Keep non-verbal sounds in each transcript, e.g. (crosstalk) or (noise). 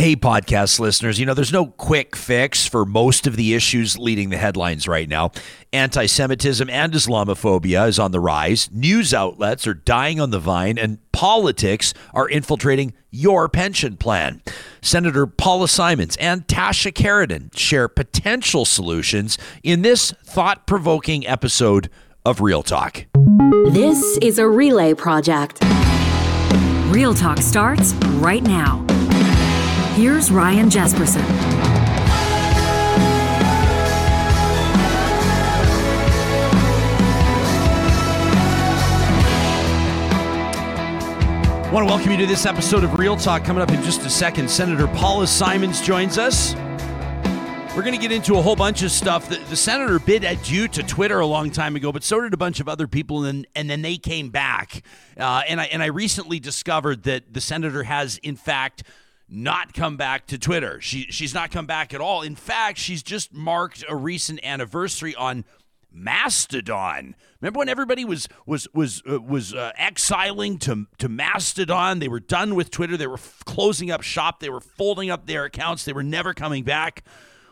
Hey, podcast listeners, you know, there's no quick fix for most of the issues leading the headlines right now. Anti Semitism and Islamophobia is on the rise, news outlets are dying on the vine, and politics are infiltrating your pension plan. Senator Paula Simons and Tasha Kheiriddin share potential solutions in this thought provoking episode of Real Talk. This is a relay project. Real Talk starts right now. Here's Ryan Jespersen. I want to welcome you to this episode of Real Talk. Coming up in just a second, Senator Paula Simons joins us. We're going to get into a whole bunch of stuff. The, the, senator bid adieu to Twitter a long time ago, but so did a bunch of other people, and, and then they came back. Uh, and I and I recently discovered that the senator has, in fact, not come back to Twitter. She she's not come back at all. In fact, she's just marked a recent anniversary on Mastodon. Remember when everybody was was was uh, was uh, exiling to to Mastodon? They were done with Twitter. They were f- closing up shop. They were folding up their accounts. They were never coming back.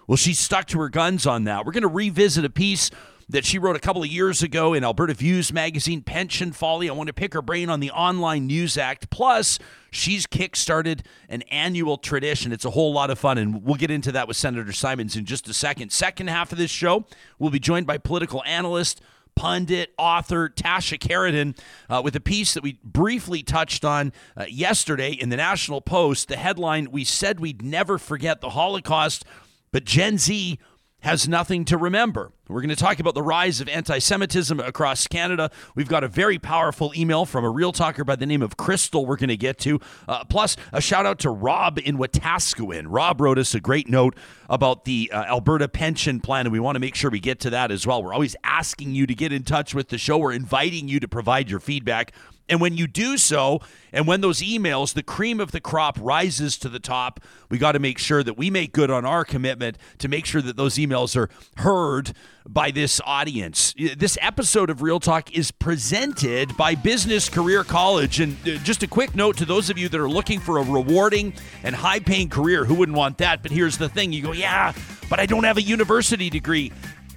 Well, she stuck to her guns on that. We're going to revisit a piece that she wrote a couple of years ago in Alberta Views magazine, Pension Folly. I want to pick her brain on the Online News Act. Plus, she's kickstarted an annual tradition. It's a whole lot of fun, and we'll get into that with Senator Simons in just a second. Second half of this show, we'll be joined by political analyst, pundit, author Tasha Kheiriddin uh, with a piece that we briefly touched on uh, yesterday in the National Post. The headline We said we'd never forget the Holocaust, but Gen Z has nothing to remember. We're going to talk about the rise of anti Semitism across Canada. We've got a very powerful email from a real talker by the name of Crystal we're going to get to. Uh, plus, a shout out to Rob in Wetaskiwin. Rob wrote us a great note about the uh, Alberta pension plan, and we want to make sure we get to that as well. We're always asking you to get in touch with the show, we're inviting you to provide your feedback. And when you do so, and when those emails, the cream of the crop rises to the top, we got to make sure that we make good on our commitment to make sure that those emails are heard by this audience. This episode of Real Talk is presented by Business Career College. And uh, just a quick note to those of you that are looking for a rewarding and high paying career, who wouldn't want that? But here's the thing you go, yeah, but I don't have a university degree.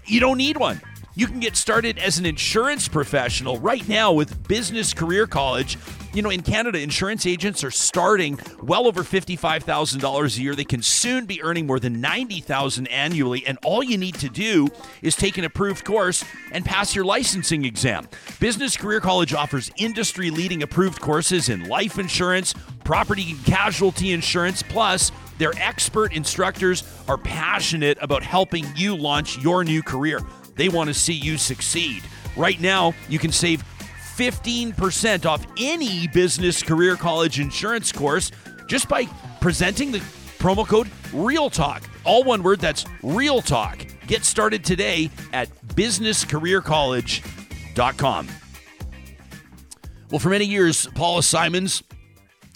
You don't need one. You can get started as an insurance professional right now with Business Career College. You know, in Canada, insurance agents are starting well over $55,000 a year. They can soon be earning more than 90,000 annually, and all you need to do is take an approved course and pass your licensing exam. Business Career College offers industry-leading approved courses in life insurance, property and casualty insurance, plus their expert instructors are passionate about helping you launch your new career. They want to see you succeed. Right now, you can save 15% off any business career college insurance course just by presenting the promo code Real Talk. All one word, that's Real Talk. Get started today at businesscareercollege.com. Well, for many years, Paula Simons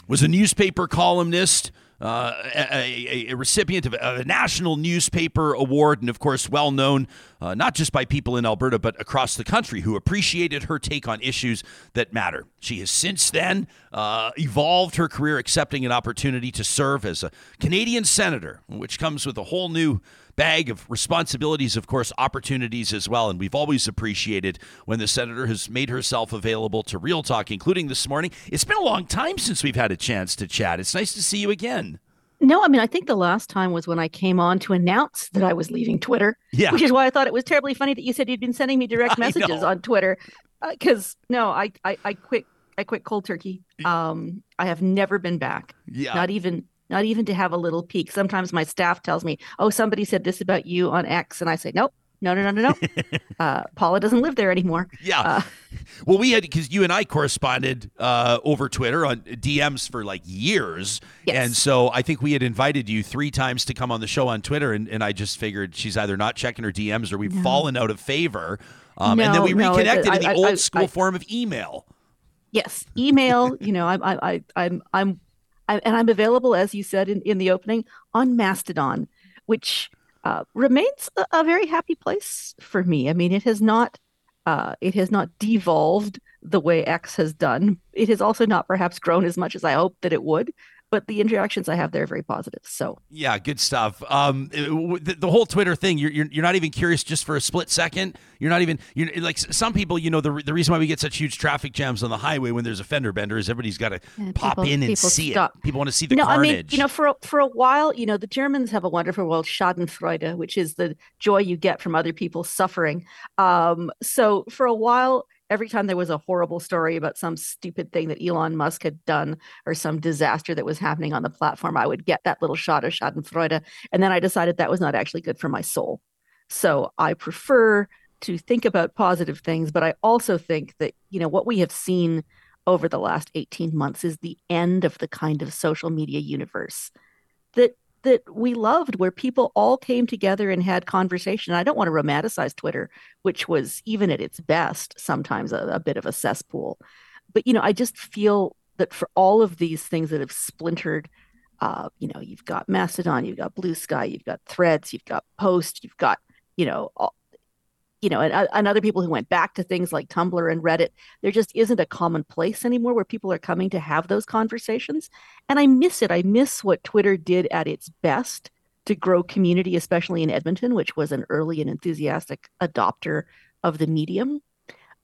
was a newspaper columnist uh, a, a, recipient of a national newspaper award, and of course, well known uh, not just by people in Alberta, but across the country who appreciated her take on issues that matter. She has since then uh, evolved her career, accepting an opportunity to serve as a Canadian senator, which comes with a whole new bag of responsibilities, of course, opportunities as well. And we've always appreciated when the senator has made herself available to Real Talk, including this morning. It's been a long time since we've had a chance to chat. It's nice to see you again. No, I mean, I think the last time was when I came on to announce that I was leaving Twitter. Yeah. Which is why I thought it was terribly funny that you said you'd been sending me (laughs) direct messages on Twitter. Because uh, no, I, I, I quit. I quit cold turkey. Um, I have never been back. Yeah. Not even not even to have a little peek. Sometimes my staff tells me, "Oh, somebody said this about you on X," and I say, "Nope." No, no, no, no, no. (laughs) uh, Paula doesn't live there anymore. Yeah. Uh, (laughs) well, we had because you and I corresponded uh, over Twitter on DMs for like years, yes. and so I think we had invited you three times to come on the show on Twitter, and, and I just figured she's either not checking her DMs or we've no. fallen out of favor. Um, no, and then we no, reconnected I, in the I, old I, school form of email. Yes, email. (laughs) you know, I, I, I, I'm, I'm I, and I'm available, as you said in, in the opening, on Mastodon, which uh, remains a, a, very happy place for me. I mean, it has not uh, it has not devolved the way X has done. It has also not perhaps grown as much as I hoped that it would. But the interactions I have there are very positive. So yeah, good stuff. Um, the, the, whole Twitter thing, you're, you're, you're not even curious just for a split second. You're not even you're like some people. You know, the the reason why we get such huge traffic jams on the highway when there's a fender bender is everybody's got to yeah, pop people, in and see stop. it. People want to see the no, carnage. I mean, you know, for a, for a while, you know, the Germans have a wonderful word, Schadenfreude, which is the joy you get from other people's suffering. Um, so for a while every time there was a horrible story about some stupid thing that Elon Musk had done or some disaster that was happening on the platform, I would get that little shot of Schadenfreude. And then I decided that was not actually good for my soul. So I prefer to think about positive things, but I also think that, you know, what we have seen over the last 18 months is the end of the kind of social media universe that that we loved where people all came together and had conversation. I don't want to romanticize Twitter, which was even at its best sometimes a, a bit of a cesspool. But you know, I just feel that for all of these things that have splintered, uh, you know, you've got Mastodon, you've got Bluesky, you've got Threads, you've got Post, you've got you know all, you know, and, uh, and other people who went back to things like Tumblr and Reddit, there just isn't a common place anymore where people are coming to have those conversations. And I miss it. I miss what Twitter did at its best to grow community, especially in Edmonton, which was an early and enthusiastic adopter of the medium.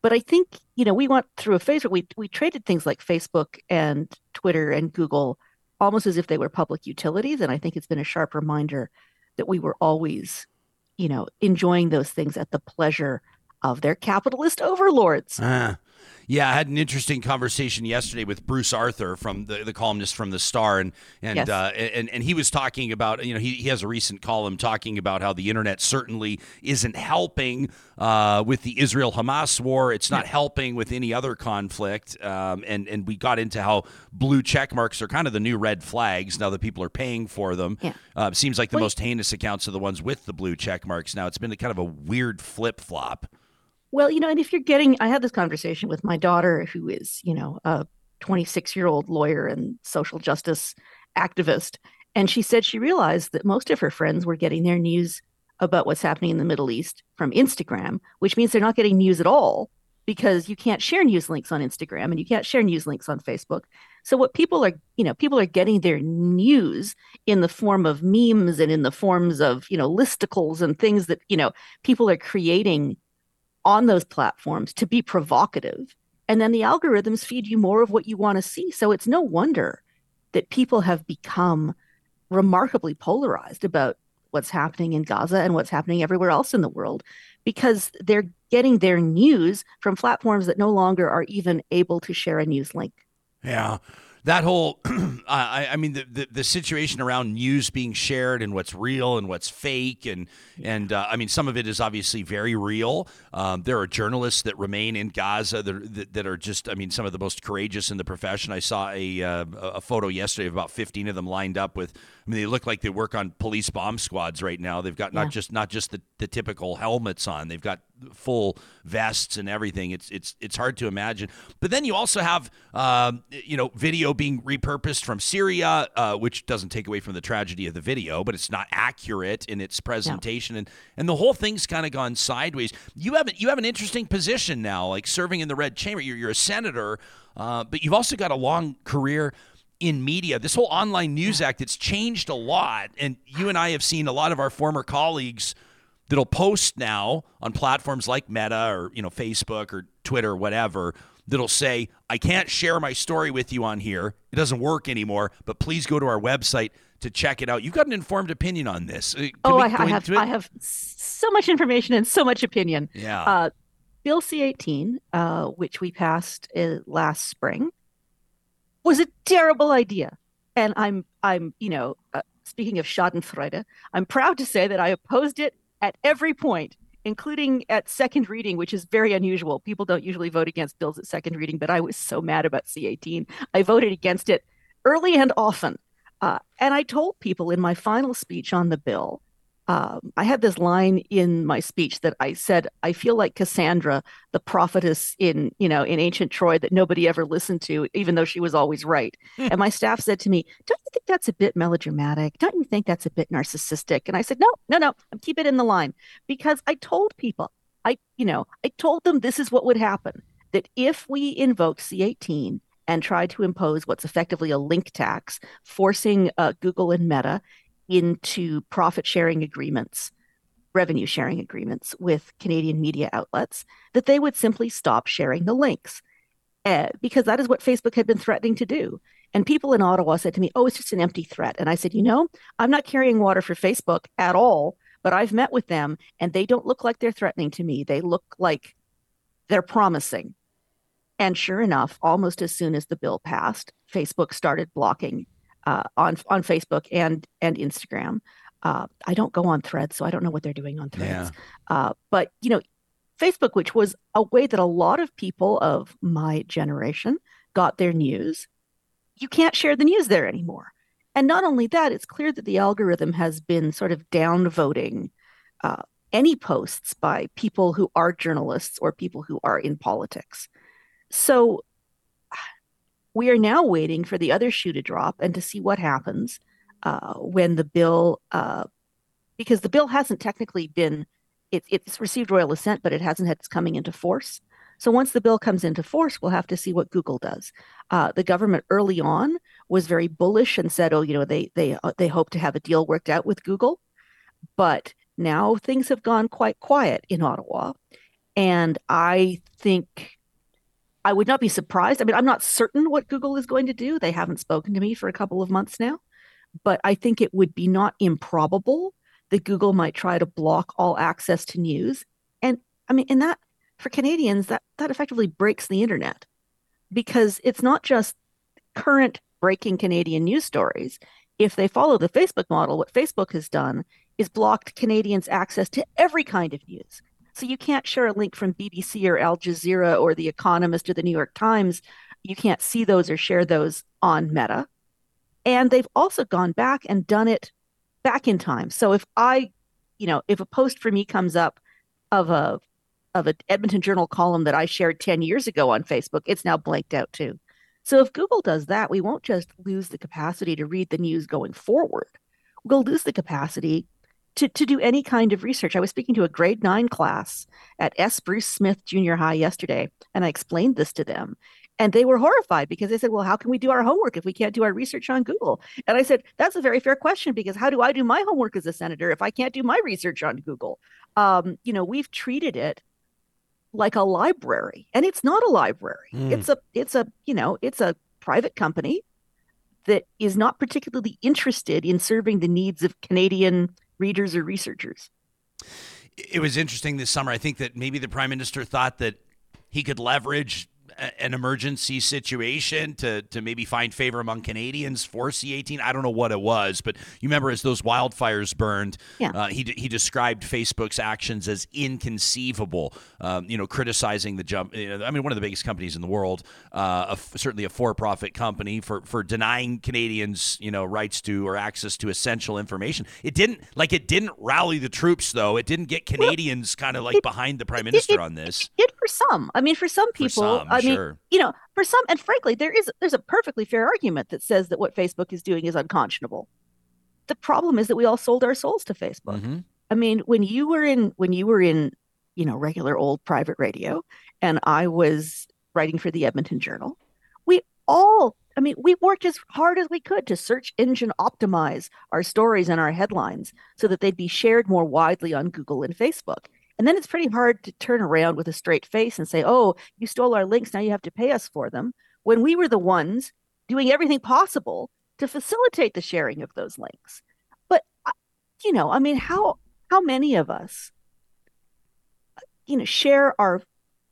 But I think, you know, we went through a phase where we, we traded things like Facebook and Twitter and Google almost as if they were public utilities. And I think it's been a sharp reminder that we were always you know, enjoying those things at the pleasure of their capitalist overlords. Uh, yeah, I had an interesting conversation yesterday with Bruce Arthur from the, the columnist from the Star, and and, yes. uh, and and he was talking about you know he, he has a recent column talking about how the internet certainly isn't helping uh, with the Israel Hamas war. It's not yeah. helping with any other conflict, um, and and we got into how blue check marks are kind of the new red flags now that people are paying for them. Yeah. Uh, seems like the well, most heinous accounts are the ones with the blue check marks. Now it's been a kind of a weird flip flop. Well, you know, and if you're getting, I had this conversation with my daughter, who is, you know, a 26 year old lawyer and social justice activist. And she said she realized that most of her friends were getting their news about what's happening in the Middle East from Instagram, which means they're not getting news at all because you can't share news links on Instagram and you can't share news links on Facebook. So what people are, you know, people are getting their news in the form of memes and in the forms of, you know, listicles and things that, you know, people are creating on those platforms to be provocative. And then the algorithms feed you more of what you want to see. So it's no wonder that people have become remarkably polarized about what's happening in Gaza and what's happening everywhere else in the world because they're getting their news from platforms that no longer are even able to share a news link. Yeah that whole (clears throat) I, I mean the, the, the situation around news being shared and what's real and what's fake and and uh, I mean some of it is obviously very real. Um, there are journalists that remain in Gaza that, that, that, are just I mean some of the most courageous in the profession. I saw a uh, a photo yesterday of about 15 of them lined up with I mean they look like they work on police bomb squads right now. They've got not yeah. just not just the, the typical helmets on. They've got full vests and everything. It's it's it's hard to imagine. But then you also have um, you know video being repurposed from Syria, uh, which doesn't take away from the tragedy of the video, but it's not accurate in its presentation, and and the whole thing's kind of gone sideways. You have you have an interesting position now, like serving in the red chamber. You're, you're a senator, uh, but you've also got a long career in media. This whole online news act, it's changed a lot. And you and I have seen a lot of our former colleagues that'll post now on platforms like Meta or you know Facebook or Twitter or whatever that'll say I can't share my story with you on here. It doesn't work anymore, but please go to our website to check it out. You've got an informed opinion on this. Uh, can oh, I, I have I have so much information and so much opinion. Yeah. Uh, Bill C-18, uh, which we passed uh, last spring, was a terrible idea. And I'm, I'm, you know, uh, speaking of Schadenfreude, I'm proud to say that I opposed it at every point, including at second reading, which is very unusual. People don't usually vote against bills at second reading, but I was so mad about C18. I voted against it early and often. Uh, and I told people in my final speech on the bill um, I had this line in my speech that I said, I feel like Cassandra, the prophetess in, you know, in ancient Troy that nobody ever listened to, even though she was always right. And my (laughs) staff said to me, Don't you think that's a bit melodramatic? Don't you think that's a bit narcissistic? And I said, No, no, no, keep it in the line. Because I told people, I, you know, I told them this is what would happen that if we invoke C18 and tried to impose what's effectively a link tax, forcing uh, Google and Meta into profit sharing agreements, revenue sharing agreements with Canadian media outlets, that they would simply stop sharing the links. Uh, because that is what Facebook had been threatening to do. And people in Ottawa said to me, Oh, it's just an empty threat. And I said, You know, I'm not carrying water for Facebook at all, but I've met with them and they don't look like they're threatening to me. They look like they're promising. And sure enough, almost as soon as the bill passed, Facebook started blocking uh, on on Facebook and and Instagram. Uh, I don't go on Threads, so I don't know what they're doing on Threads. Yeah. Uh, but you know, Facebook, which was a way that a lot of people of my generation got their news, you can't share the news there anymore. And not only that, it's clear that the algorithm has been sort of downvoting uh, any posts by people who are journalists or people who are in politics. So we are now waiting for the other shoe to drop and to see what happens uh, when the bill, uh, because the bill hasn't technically been, it, it's received royal assent, but it hasn't had its coming into force. So once the bill comes into force, we'll have to see what Google does. Uh, the government early on was very bullish and said, "Oh, you know, they they uh, they hope to have a deal worked out with Google," but now things have gone quite quiet in Ottawa, and I think I would not be surprised. I mean, I'm not certain what Google is going to do. They haven't spoken to me for a couple of months now, but I think it would be not improbable that Google might try to block all access to news. And I mean, in that for Canadians, that that effectively breaks the internet because it's not just current breaking Canadian news stories. If they follow the Facebook model, what Facebook has done is blocked Canadians access to every kind of news. So you can't share a link from BBC or Al Jazeera or The Economist or the New York Times. You can't see those or share those on Meta. And they've also gone back and done it back in time. So if I, you know, if a post for me comes up of a of an Edmonton Journal column that I shared 10 years ago on Facebook, it's now blanked out too. So if Google does that, we won't just lose the capacity to read the news going forward. We'll lose the capacity to, to do any kind of research. I was speaking to a grade nine class at S. Bruce Smith Junior High yesterday, and I explained this to them. And they were horrified because they said, Well, how can we do our homework if we can't do our research on Google? And I said, That's a very fair question because how do I do my homework as a senator if I can't do my research on Google? Um, you know, we've treated it like a library, and it's not a library. Mm. It's a, it's a, you know, it's a private company that is not particularly interested in serving the needs of Canadian readers or researchers. It was interesting this summer. I think that maybe the prime minister thought that he could leverage an emergency situation to to maybe find favor among Canadians for C18. I don't know what it was, but you remember as those wildfires burned, yeah. uh, he he described Facebook's actions as inconceivable. Um, you know, criticizing the jump. I mean, one of the biggest companies in the world, uh, a, certainly a for-profit company, for for denying Canadians you know rights to or access to essential information. It didn't like it didn't rally the troops though. It didn't get Canadians well, kind of like it, behind the prime minister it, on this. It, for some. I mean, for some people. For some, I mean, sure. you know, for some, and frankly, there is there's a perfectly fair argument that says that what Facebook is doing is unconscionable. The problem is that we all sold our souls to Facebook. Mm-hmm. I mean, when you were in when you were in, you know, regular old private radio, and I was writing for the Edmonton Journal, we all I mean, we worked as hard as we could to search engine optimize our stories and our headlines so that they'd be shared more widely on Google and Facebook. And then it's pretty hard to turn around with a straight face and say, oh, you stole our links. Now you have to pay us for them. When we were the ones doing everything possible to facilitate the sharing of those links. But, uh, you know, I mean, how, how many of us, you know, share our,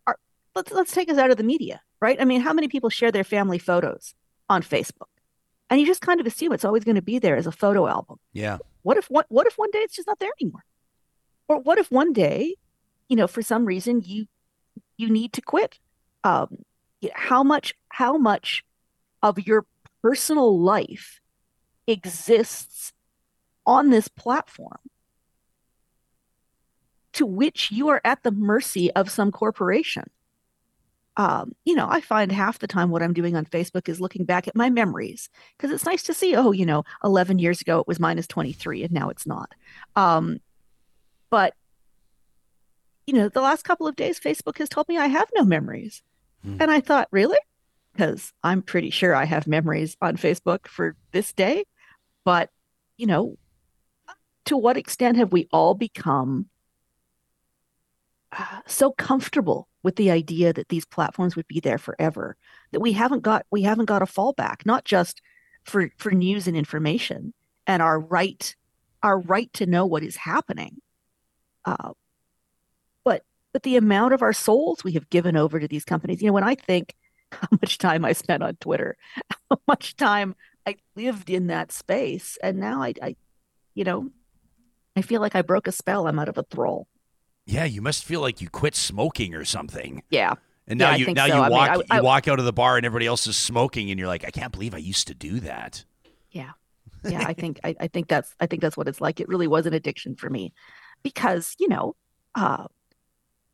our, let's, let's take us out of the media, right? I mean, how many people share their family photos on Facebook? And you just kind of assume it's always going to be there as a photo album. Yeah. What if what, what if one day it's just not there anymore? Or what if one day, you know, for some reason you you need to quit? Um, how much how much of your personal life exists on this platform to which you are at the mercy of some corporation? Um, you know, I find half the time what I'm doing on Facebook is looking back at my memories because it's nice to see, oh, you know, 11 years ago it was minus 23 and now it's not. Um, but you know, the last couple of days, Facebook has told me I have no memories. Hmm. And I thought, really? because I'm pretty sure I have memories on Facebook for this day. But, you know, to what extent have we all become uh, so comfortable with the idea that these platforms would be there forever that we haven't got we haven't got a fallback not just for for news and information and our right our right to know what is happening uh, but but the amount of our souls we have given over to these companies you know when i think (laughs) how much time i spent on twitter (laughs) how much time i lived in that space and now i, I you know i feel like i broke a spell i'm out of a thrall Yeah, you must feel like you quit smoking or something. yeah And now Yeah, you now so. you I mean, walk I- I- you walk out of the bar and everybody else is smoking and you're like, I can't believe I used to do that. yeah (laughs) yeah i think I, I think that's i think that's what it's like it really was an addiction for me because you know uh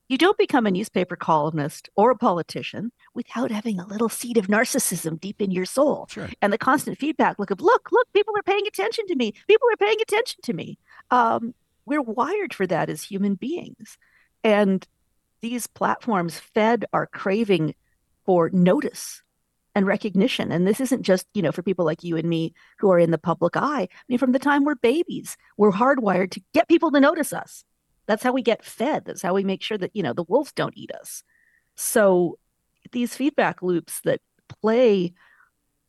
you don't become a newspaper columnist or a politician without having a little seed of narcissism deep in your soul. Sure. and the constant feedback look of look look people are paying attention to me. People are paying attention to me. Um we're wired for that as human beings. And these platforms fed our craving for notice and recognition. And this isn't just, you know, for people like you and me who are in the public eye. I mean, from the time we're babies, we're hardwired to get people to notice us. That's how we get fed. That's how we make sure that, you know, the wolves don't eat us. So these feedback loops that play,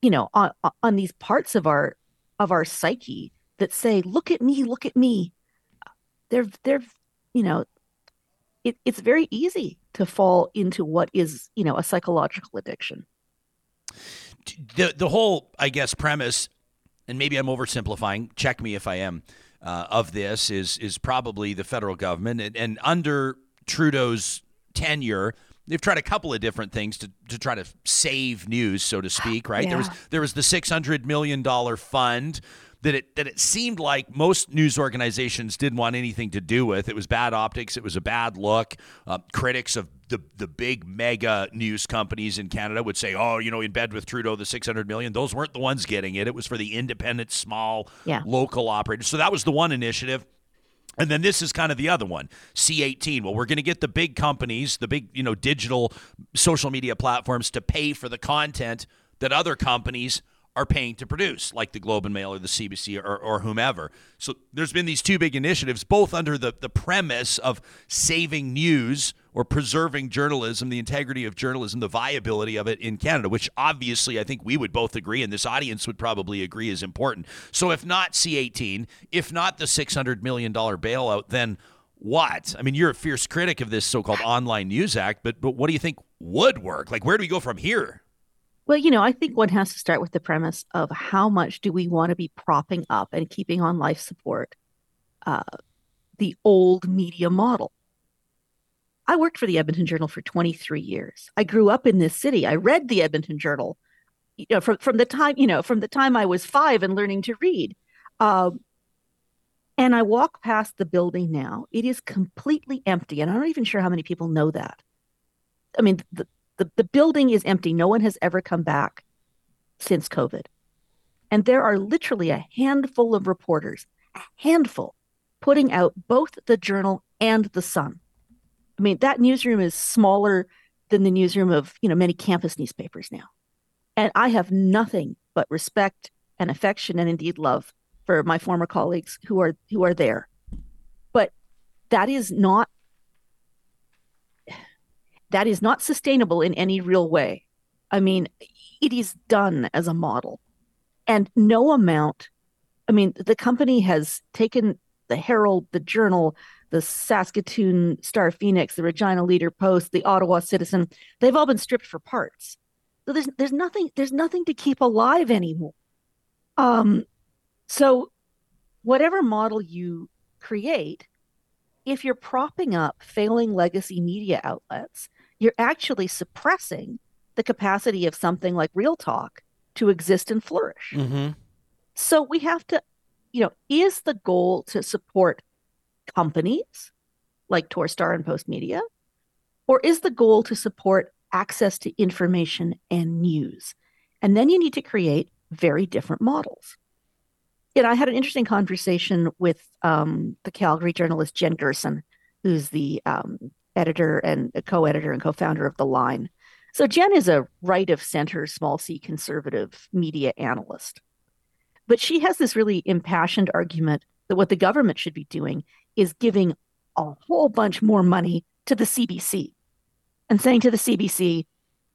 you know, on, on these parts of our of our psyche that say, look at me, look at me. They're they're, you know, it, it's very easy to fall into what is, you know, a psychological addiction. The the whole I guess premise, and maybe I'm oversimplifying. Check me if I am. Uh, of this is is probably the federal government, and, and under Trudeau's tenure, they've tried a couple of different things to, to try to save news, so to speak. (gasps) Right? There was there was the six hundred million dollar fund that it that it seemed like most news organizations didn't want anything to do with. It was bad optics. It was a bad look. Uh, critics of the the big mega news companies in Canada would say, "Oh, you know, in bed with Trudeau, the 600 million, those weren't the ones getting it. It was for the independent, small, Yeah. local operators." So that was the one initiative. And then this is kind of the other one, C18. Well, we're going to get the big companies, the big, you know, digital social media platforms to pay for the content that other companies are paying to produce, like the Globe and Mail or the CBC or, or whomever. So there's been these two big initiatives, both under the, the premise of saving news or preserving journalism, the integrity of journalism, the viability of it in Canada, which obviously I think we would both agree, and this audience would probably agree is important. So if not C18, if not the $600 million bailout, then what? I mean, you're a fierce critic of this so-called Online News Act, but but what do you think would work? Like, where do we go from here? Well, you know, I think one has to start with the premise of how much do we want to be propping up and keeping on life support uh, the old media model. I worked for the Edmonton Journal for 23 years. I grew up in this city. I read the Edmonton Journal, you know, from from the time you know from the time I was five and learning to read. Um, and I walk past the building now. It is completely empty, and I'm not even sure how many people know that. I mean, the, the, the building is empty. No one has ever come back since COVID. And there are literally a handful of reporters, a handful, putting out both the Journal and the Sun. I mean, that newsroom is smaller than the newsroom of, you know, many campus newspapers now. And I have nothing but respect and affection and indeed love for my former colleagues who are who are there. But that is not that is not sustainable in any real way. I mean, it is done as a model. And no amount, I mean, the company has taken the Herald, the Journal, the Saskatoon Star Phoenix, the Regina Leader Post, the Ottawa Citizen, they've all been stripped for parts. So there's there's nothing there's nothing to keep alive anymore. Um so whatever model you create, if you're propping up failing legacy media outlets, you're actually suppressing the capacity of something like Real Talk to exist and flourish. Mm-hmm. So we have to, you know, is the goal to support companies like Torstar and Postmedia, or is the goal to support access to information and news? And then you need to create very different models. And I had an interesting conversation with um, the Calgary journalist Jen Gerson, who's the um, editor and co-editor and co-founder of The Line. So Jen is a right of center, small c conservative media analyst. But she has this really impassioned argument that what the government should be doing is giving a whole bunch more money to the CBC and saying to the CBC,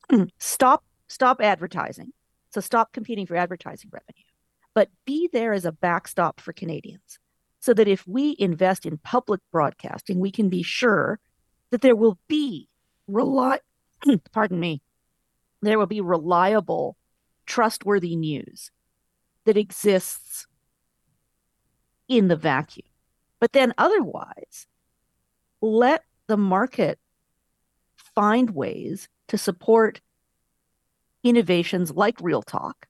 hmm, stop, stop advertising. So stop competing for advertising revenue, but be there as a backstop for Canadians so that if we invest in public broadcasting, we can be sure that there will be rely (clears throat) pardon me, there will be reliable, trustworthy news that exists in the vacuum. But then otherwise, let the market find ways to support innovations like Real Talk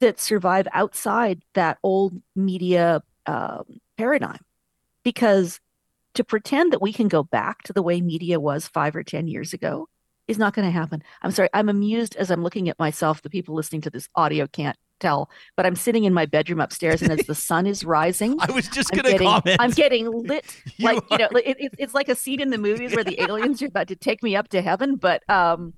that survive outside that old media um, paradigm. Because to pretend that we can go back to the way media was five or 10 years ago is not going to happen. I'm sorry. I'm amused as I'm looking at myself. The people listening to this audio can't tell, but I'm sitting in my bedroom upstairs, and as the sun is rising, (laughs) I was just going to comment. I'm getting lit, (laughs) you like are... you know, it, it, it's like a scene in the movies where the aliens are about to take me up to heaven. But um,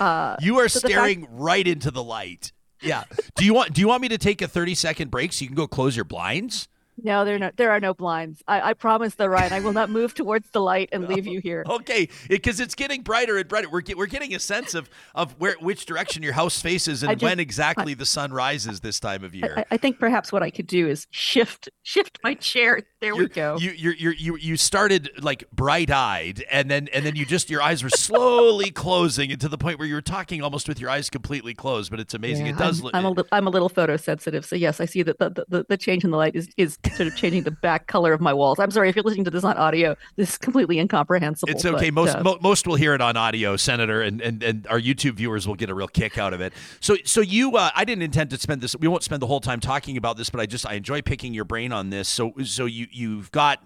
uh, you are so staring fact... right into the light. Yeah. Do you want Do you want me to take a 30 second break so you can go close your blinds? No, there are no there are no blinds. I, I promise the Ryan. I will not move towards the light and (laughs) leave you here. Okay, because it's getting brighter and brighter. We're get, we're getting a sense of of where which direction your house faces and just, when exactly I, the sun rises this time of year. I, I, think perhaps what I could do is shift shift my chair. There you're, we go. You you you you started like bright eyed, and then and then you just your eyes were slowly (laughs) closing, and to the point where you were talking almost with your eyes completely closed. But it's amazing. Yeah, it does. I'm, I'm a little I'm a little photosensitive, so yes, I see that the, the the change in the light is is sort of changing the back color of my walls. I'm sorry if you're listening to this on audio. This is completely incomprehensible. It's okay. But, most uh, mo- most will hear it on audio, Senator, and, and and our YouTube viewers will get a real kick out of it. So so you, uh, I didn't intend to spend this. We won't spend the whole time talking about this, but I just I enjoy picking your brain on this. So so you you've got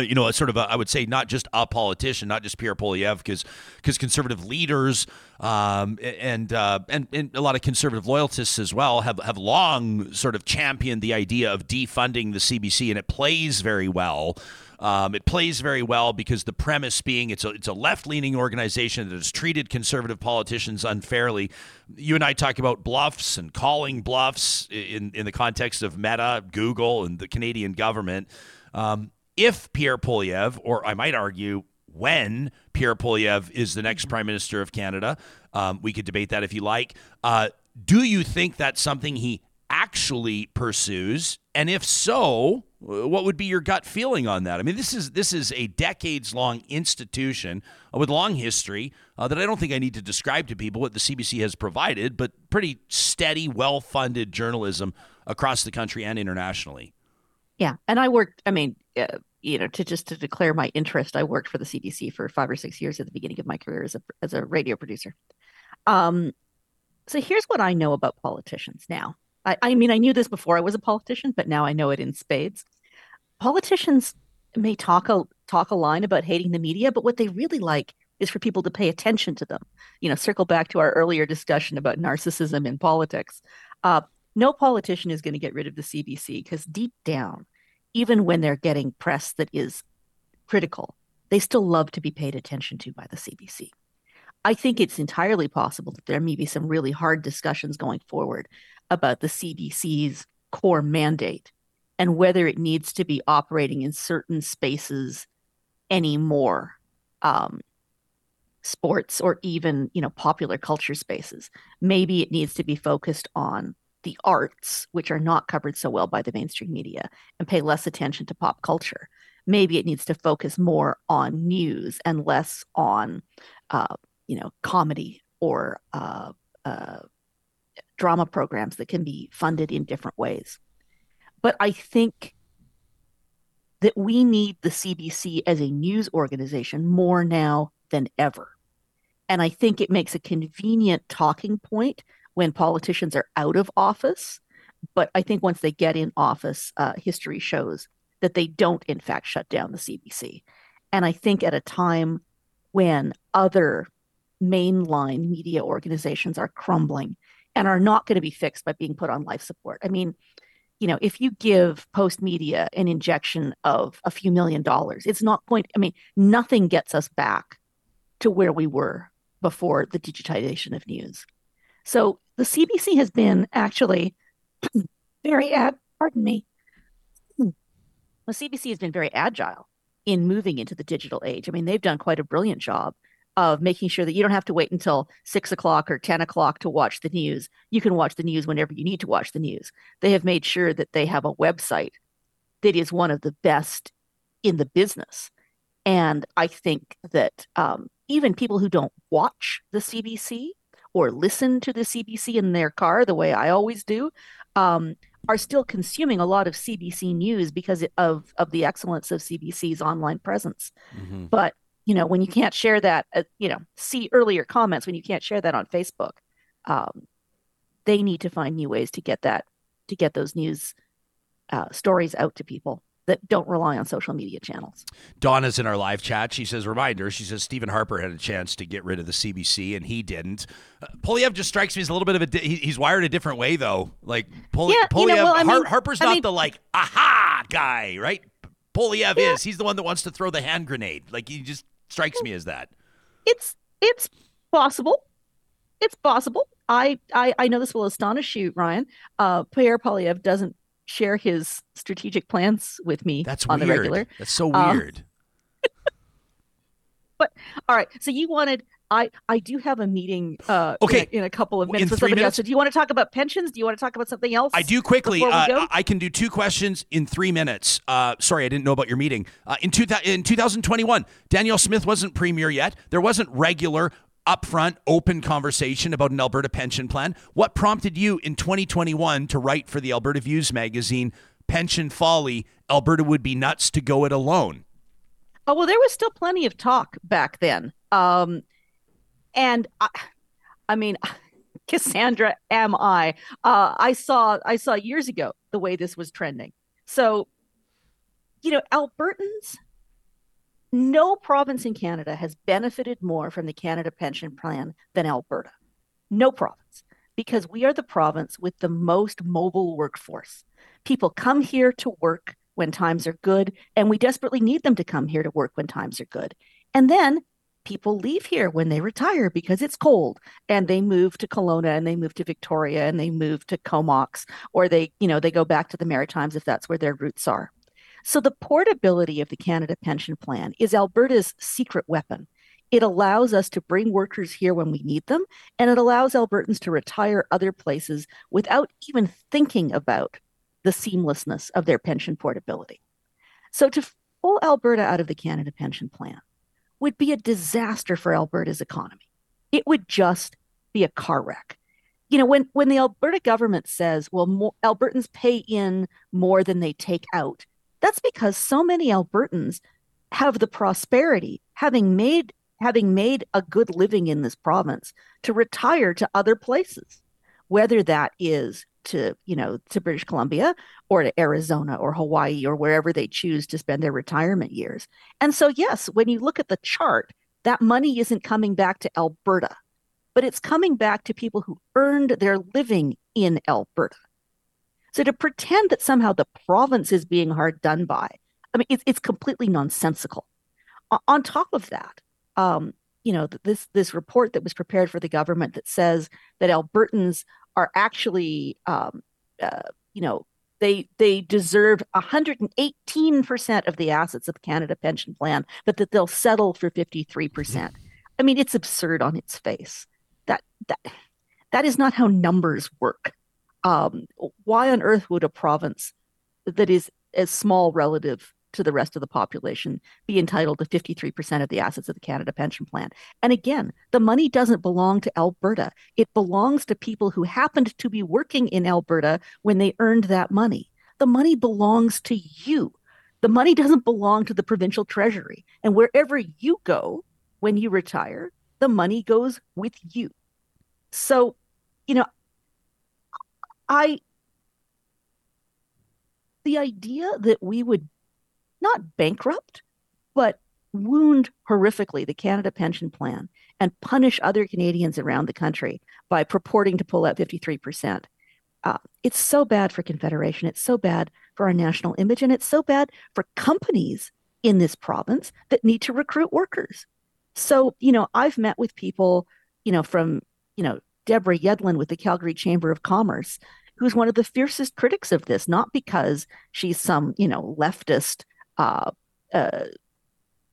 you know, sort of a, I would say not just a politician, not just Pierre Poilievre, because because conservative leaders um, and, uh, and and a lot of conservative loyalists as well have have long sort of championed the idea of defunding the CBC, and it plays very well. Um, it plays very well because the premise being it's a it's a left leaning organization that has treated conservative politicians unfairly. You and I talk about bluffs and calling bluffs in in the context of Meta, Google, and the Canadian government. Um, if Pierre Poilievre, or I might argue when Pierre Poilievre is the next prime minister of Canada, um, we could debate that if you like. Uh, do you think that's something he actually pursues? And if so, what would be your gut feeling on that? I mean, this is this is a decades long institution with long history uh, that I don't think I need to describe to people what the CBC has provided, but pretty steady, well funded journalism across the country and internationally. Yeah, and I worked. I mean, uh, you know, to just to declare my interest, I worked for the CBC for five or six years at the beginning of my career as a as a radio producer. Um, so here's what I know about politicians now. I, I mean, I knew this before I was a politician, but now I know it in spades. Politicians may talk a talk a line about hating the media, but what they really like is for people to pay attention to them. You know, circle back to our earlier discussion about narcissism in politics. Uh, no politician is going to get rid of the CBC because deep down, even when they're getting press that is critical, they still love to be paid attention to by the CBC. I think it's entirely possible that there may be some really hard discussions going forward about the CBC's core mandate and whether it needs to be operating in certain spaces anymore. Um, sports or even you know popular culture spaces maybe it needs to be focused on the arts, which are not covered so well by the mainstream media, and pay less attention to pop culture. Maybe it needs to focus more on news and less on, uh, you know, comedy or uh, uh, drama programs that can be funded in different ways. But I think that we need the CBC as a news organization more now than ever. And I think it makes a convenient talking point when politicians are out of office. But I think once they get in office, uh, history shows that they don't, in fact, shut down the CBC. And I think at a time when other mainline media organizations are crumbling and are not going to be fixed by being put on life support. I mean, you know, if you give Postmedia an injection of a few million dollars, it's not going, I mean, nothing gets us back to where we were before the digitization of news. So the CBC has been actually (clears throat) very ad pardon me. The CBC has been very agile in moving into the digital age. I mean, they've done quite a brilliant job of making sure that you don't have to wait until six o'clock or 10 o'clock to watch the news. You can watch the news whenever you need to watch the news. They have made sure that they have a website that is one of the best in the business. And I think that um, even people who don't watch the CBC or listen to the CBC in their car the way I always do um, are still consuming a lot of CBC news because of of the excellence of CBC's online presence. Mm-hmm. But you know, when you can't share that, uh, you know, see earlier comments when you can't share that on Facebook, um, they need to find new ways to get that to get those news uh, stories out to people that don't rely on social media channels. Donna's in our live chat. She says, reminder, she says Stephen Harper had a chance to get rid of the CBC and he didn't. Uh, Poilievre just strikes me as a little bit of a, di- he, he's wired a different way though. Like Pol- yeah, Poilievre, you know, well, I mean, Harper's I not mean, the like, aha guy, right? Poilievre Yeah. is. He's the one that wants to throw the hand grenade. Like he just strikes me as that. It's, it's possible. It's possible. I, I, I know this will astonish you, Ryan. Uh, Pierre Poilievre doesn't share his strategic plans with me That's on weird. the regular. That's so Um, (laughs) but All right. So you wanted I I do have a meeting uh Okay. in a, in a couple of In minutes with three somebody minutes? else. So do you want to talk about pensions? Do you want to talk about something else? I do quickly. Uh. I can do two questions in three minutes. Uh, sorry, I didn't know about your meeting. Uh, in, two, in 2021, Danielle Smith wasn't premier yet. There wasn't regular, upfront, open conversation about an Alberta pension plan. What prompted you in 2021 to write for the Alberta Views magazine, Pension Folly? Alberta would be nuts to go it alone. Oh well, there was still plenty of talk back then. Um, and I, I mean, (laughs) Cassandra, am I? Uh, I saw I saw years ago the way this was trending. So, you know, Albertans. No province in Canada has benefited more from the Canada Pension Plan than Alberta. No province, because we are the province with the most mobile workforce. People come here to work when times are good, and we desperately need them to come here to work when times are good. And then people leave here when they retire because it's cold and they move to Kelowna and they move to Victoria and they move to Comox or they, you know, they go back to the Maritimes if that's where their roots are. So the portability of the Canada Pension Plan is Alberta's secret weapon. It allows us to bring workers here when we need them, and it allows Albertans to retire other places without even thinking about the seamlessness of their pension portability. So to pull Alberta out of the Canada Pension Plan would be a disaster for Alberta's economy. It would just be a car wreck. You know, when when the Alberta government says, "Well, more, Albertans pay in more than they take out," that's because so many Albertans have the prosperity, having made having made a good living in this province, to retire to other places, whether that is to you know to British Columbia or to Arizona or Hawaii or wherever they choose to spend their retirement years. And so yes, when you look at the chart, that money isn't coming back to Alberta, but it's coming back to people who earned their living in Alberta. So to pretend that somehow the province is being hard done by, I mean, it's, it's completely nonsensical. On top of that, um, you know, this this report that was prepared for the government that says that Albertans are actually, um, uh, you know, they they deserve 118 percent of the assets of the Canada Pension Plan, but that they'll settle for 53 percent. I mean, it's absurd on its face. That that that is not how numbers work. Um, why on earth would a province that is as small relative to the rest of the population be entitled to 53% of the assets of the Canada Pension Plan. And again, the money doesn't belong to Alberta. It belongs to people who happened to be working in Alberta when they earned that money. The money belongs to you. The money doesn't belong to the provincial treasury. And wherever you go when you retire, the money goes with you. So, you know, I the idea that we would not bankrupt, but wound horrifically the Canada Pension Plan and punish other Canadians around the country by purporting to pull out 53%. Uh, it's so bad for Confederation. It's so bad for our national image. And it's so bad for companies in this province that need to recruit workers. So, you know, I've met with people you know, from, you know, Deborah Yedlin with the Calgary Chamber of Commerce, who's one of the fiercest critics of this, not because she's some, you know, leftist uh, uh,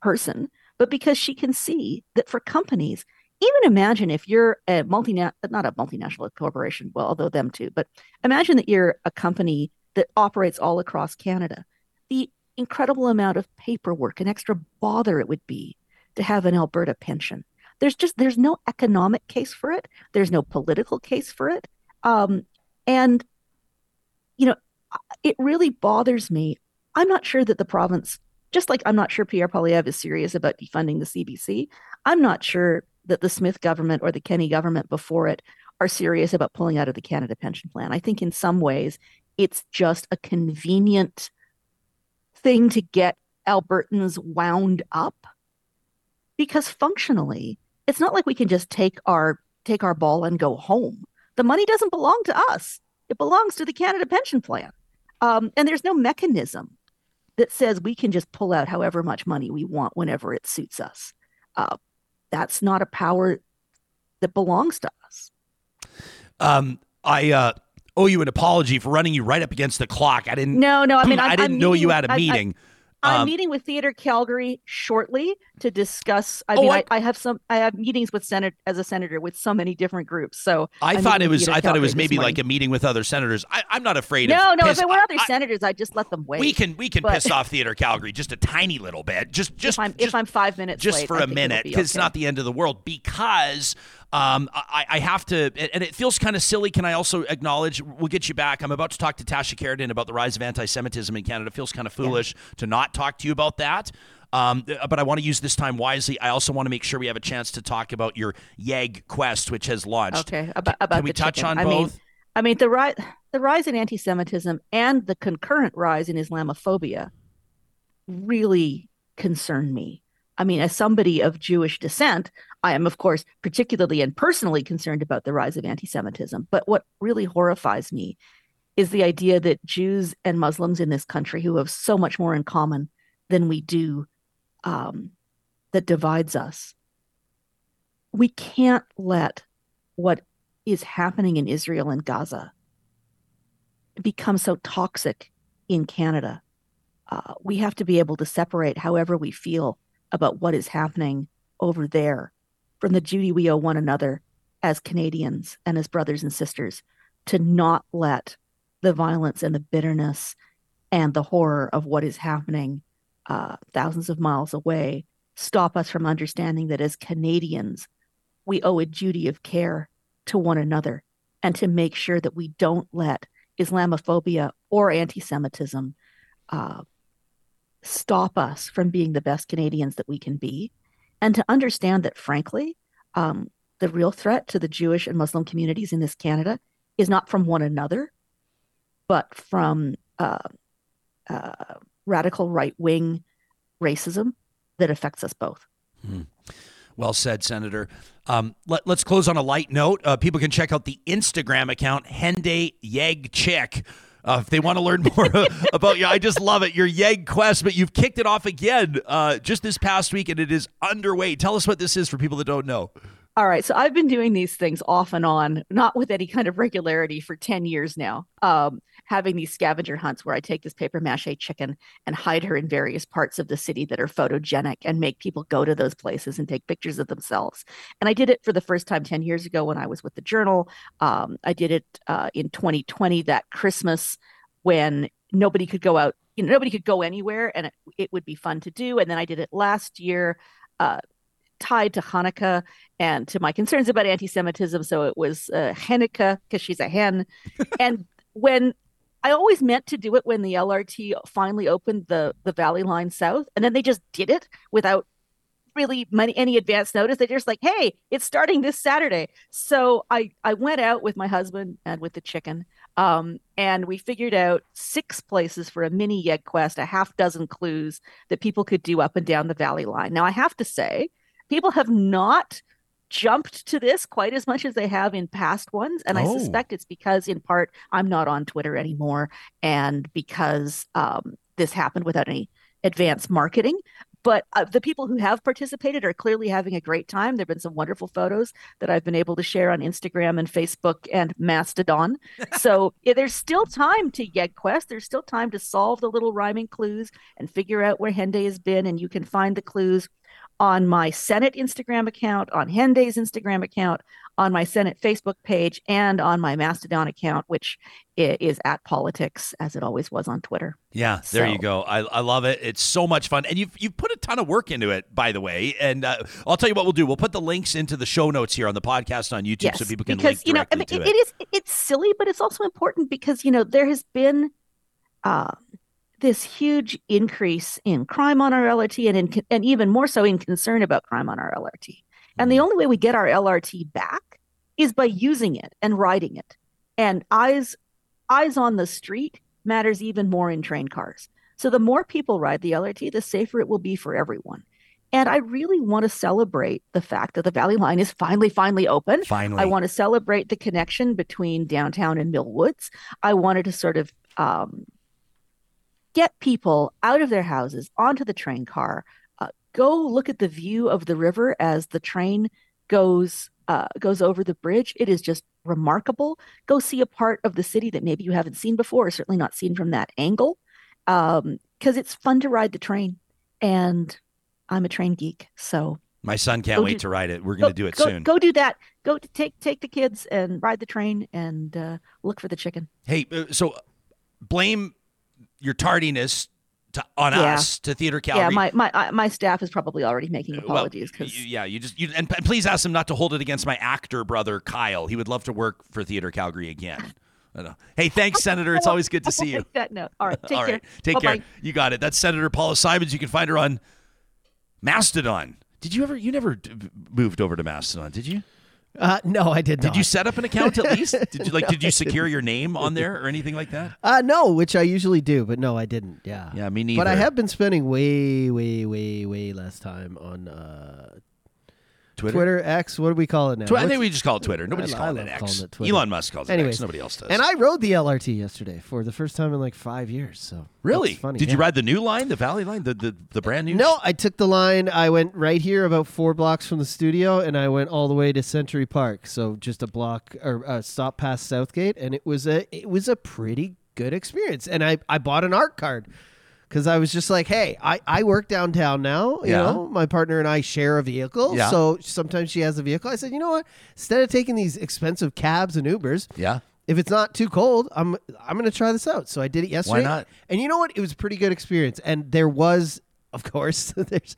person, but because she can see that for companies, even imagine if you're a multinational, not a multinational corporation, well, although them too, but imagine that you're a company that operates all across Canada. The incredible amount of paperwork and extra bother it would be to have an Alberta pension. There's just there's no economic case for it. There's no political case for it. Um, and you know, it really bothers me. I'm not sure that the province, just like I'm not sure Pierre Poilievre is serious about defunding the CBC. I'm not sure that the Smith government or the Kenney government before it are serious about pulling out of the Canada Pension Plan. I think in some ways it's just a convenient thing to get Albertans wound up because functionally it's not like we can just take our take our ball and go home. The money doesn't belong to us. It belongs to the Canada Pension Plan. Um, and there's no mechanism that says we can just pull out however much money we want whenever it suits us. Uh, that's not a power that belongs to us. Um, I uh, owe you an apology for running you right up against the clock. I didn't. No, no. I mean, (clears throat) I, I didn't I'm know you had a meeting. I'm Um, meeting with Theatre Calgary shortly to discuss. I Oh, mean, I- I, I have some. I have meetings with Senate as a senator with so many different groups. So I I'm thought it was. I thought it was maybe like a meeting with other senators. I, I'm not afraid of. No, no. piss- If it were other I- senators, I'd just let them wait. we can we can but- piss off Theatre Calgary just a tiny little bit, just just if I'm just, if I'm five minutes just late, for a minute be because it's not the end of the world. Because um, I, I have to, and it feels kind of silly. Can I also acknowledge? We'll get you back. I'm about to talk to Tasha Kheiriddin about the rise of anti-Semitism in Canada. It feels kind of foolish to not talk to you about that. Um, but I want to use this time wisely. I also want to make sure we have a chance to talk about your YEG quest, which has launched. Okay, about, about Can we the touch chicken. on I mean, both? I mean the rise the rise in anti-Semitism and the concurrent rise in Islamophobia really concern me. I mean, as somebody of Jewish descent, I am, of course, particularly and personally concerned about the rise of anti-Semitism. But what really horrifies me is the idea that Jews and Muslims in this country, who have so much more in common than we do, um, that divides us. We can't let what is happening in Israel and Gaza become so toxic in Canada. Uh, we have to be able to separate however we feel about what is happening over there from the duty we owe one another as Canadians and as brothers and sisters to not let the violence and the bitterness and the horror of what is happening uh, thousands of miles away stop us from understanding that as Canadians, we owe a duty of care to one another and to make sure that we don't let Islamophobia or anti Semitism uh, stop us from being the best Canadians that we can be. And to understand that, frankly, um, the real threat to the Jewish and Muslim communities in this Canada is not from one another, but from uh, uh, radical right wing racism that affects us both. Well said, Senator. Um, let, us close on a light note. Uh, people can check out the Instagram account, Henday Yeg Chick. Uh, if they want to learn (laughs) more (laughs) about you, I just love it. Your Yeg quest, but you've kicked it off again uh, just this past week, and it is underway. Tell us what this is for people that don't know. All right. So I've been doing these things off and on, not with any kind of regularity for 10 years now. Um, having these scavenger hunts where I take this paper mache chicken and hide her in various parts of the city that are photogenic and make people go to those places and take pictures of themselves. And I did it for the first time 10 years ago when I was with the journal. Um, I did it uh, in 2020, that Christmas when nobody could go out, you know, nobody could go anywhere and it, it would be fun to do. And then I did it last year. Uh, tied to Hanukkah and to my concerns about anti-Semitism. So it was uh, Hanukkah because she's a hen. (laughs) and when I always meant to do it when the LRT finally opened the the Valley Line South, and then they just did it without really money, any advance notice. They're just like, "Hey, it's starting this Saturday." So I I went out with my husband and with the chicken, um, and we figured out six places for a mini Yeg quest, a half dozen clues that people could do up and down the Valley Line. Now I have to say people have not jumped to this quite as much as they have in past ones and i Oh. suspect it's because in part i'm not on twitter anymore and because um, this happened without any advanced marketing but uh, the people who have participated are clearly having a great time. There've been some wonderful photos that I've been able to share on Instagram and Facebook and Mastodon. (laughs) so yeah, there's still time to get Quest. There's still time to solve the little rhyming clues and figure out where Henday has been. And you can find the clues on my Senate Instagram account, on Henday's Instagram account, on my Senate Facebook page, and on my Mastodon account, which is at politics as it always was on Twitter. Yeah, there so. you go. I, I love it. It's so much fun, and you've you've put a ton of work into it, by the way. And uh, I'll tell you what we'll do. We'll put the links into the show notes here on the podcast on YouTube, yes, so people can because you know I mean, it, it is it's silly, but it's also important because you know there has been. Uh, this huge increase in crime on our LRT and in, and even more so in concern about crime on our LRT. And the mm-hmm. only way we get our LRT back is by using it and riding it. And eyes eyes on the street matters even more in train cars. So the more people ride the LRT, the safer it will be for everyone. And I really want to celebrate the fact that the Valley Line is finally, finally open. Finally. I want to celebrate the connection between downtown and Mill Woods. I wanted to sort of um, get people out of their houses onto the train car. Uh, go look at the view of the river as the train goes uh, goes over the bridge. It is just remarkable. Go see a part of the city that maybe you haven't seen before, or certainly not seen from that angle, because um, it's fun to ride the train. And I'm a train geek, so my son can't wait do, to ride it. We're going to do it go, soon. Go do that. Go take take the kids and ride the train and uh, look for the chicken. Hey, uh, so blame your tardiness to, on yeah. us to Theatre Calgary. Yeah, my my uh, my staff is probably already making apologies because well, yeah, you just you and, and, please ask them not to hold it against my actor brother Kyle. He would love to work for Theatre Calgary again. Hey, thanks, Senator. It's always good to see you. (laughs) that note. All right, (laughs) take All care. take Bye-bye. care. You got it. That's Senator Paula Simons. You can find her on Mastodon. Did you ever? You never moved over to Mastodon, did you? Uh, no, I did, not. Did you set up an account at least? (laughs) Did you like? no, did you secure your name on there or anything like that? Uh, no, which I usually do, but no, I didn't. Yeah, yeah, me neither. But I have been spending way, way, way, way less time on uh, Twitter? Twitter, X, what do we call it now? Tw- I think we just call it Twitter. Nobody's I, calling, it X. Calling it Elon Musk calls Anyways, it X. Nobody else does. And I rode the LRT yesterday for the first time in like five years. So really, funny. Did yeah. you ride the new line, the Valley line, the the, the brand new? No, I took the line. I went right here, about four blocks from the studio, and I went all the way to Century Park. So just a block or a stop past Southgate, and it was a it was a pretty good experience. And I I bought an Arc card because I was just like, hey, I, I work downtown now. You yeah. know, my partner and I share a vehicle. Yeah. So sometimes she has a vehicle. I said, you know what? Instead of taking these expensive cabs and Ubers, yeah. If it's not too cold, I'm I'm gonna try this out. So I did it yesterday. Why not? And you know what? It was a pretty good experience. And there was (laughs) of course, (laughs) there's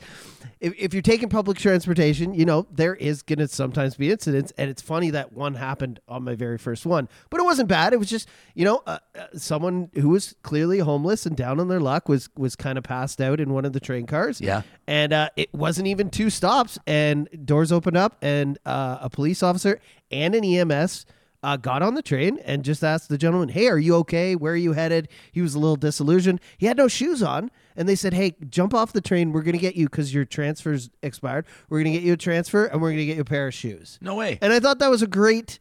if, if you're taking public transportation, you know, there is going to sometimes be incidents. And it's funny that one happened on my very first one, but it wasn't bad. It was just, you know, uh, uh, someone who was clearly homeless and down on their luck was, was kind of passed out in one of the train cars. Yeah. And uh, it wasn't even two stops and doors opened up and uh, a police officer and an EMS uh, got on the train and just asked the gentleman, Hey, are you okay? Where are you headed? He was a little disillusioned. He had no shoes on. And they said, Hey, jump off the train. We're going to get you because your transfer's expired. We're going to get you a transfer and we're going to get you a pair of shoes. No way. And I thought that was a great.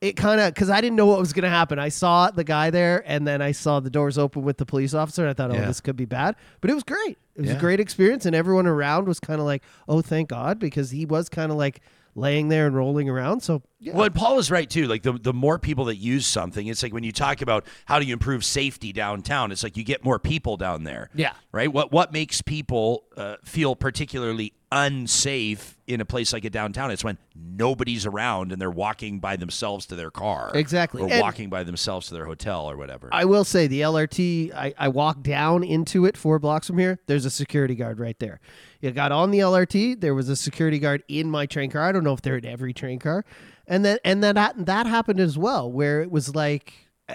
It kind of because I didn't know what was going to happen. I saw the guy there, and then I saw the doors open with the police officer. And I thought, oh, yeah. this could be bad, but it was great. It was yeah. a great experience, and everyone around was kind of like, oh, thank God, because he was kind of like laying there and rolling around. So, yeah. well, Paul is right too. Like the the more people that use something, it's like when you talk about how do you improve safety downtown, it's like you get more people down there. Yeah. Right. What what makes people uh, feel particularly unsafe in a place like a downtown? It's when nobody's around and they're walking by themselves to their car. Exactly. Or and walking by themselves to their hotel or whatever. I will say the LRT. I I walked down into it four blocks from here. There's a security guard right there. You got on the LRT. There was a security guard in my train car. I don't know if they're in every train car, and then and then that that happened as well, where it was like.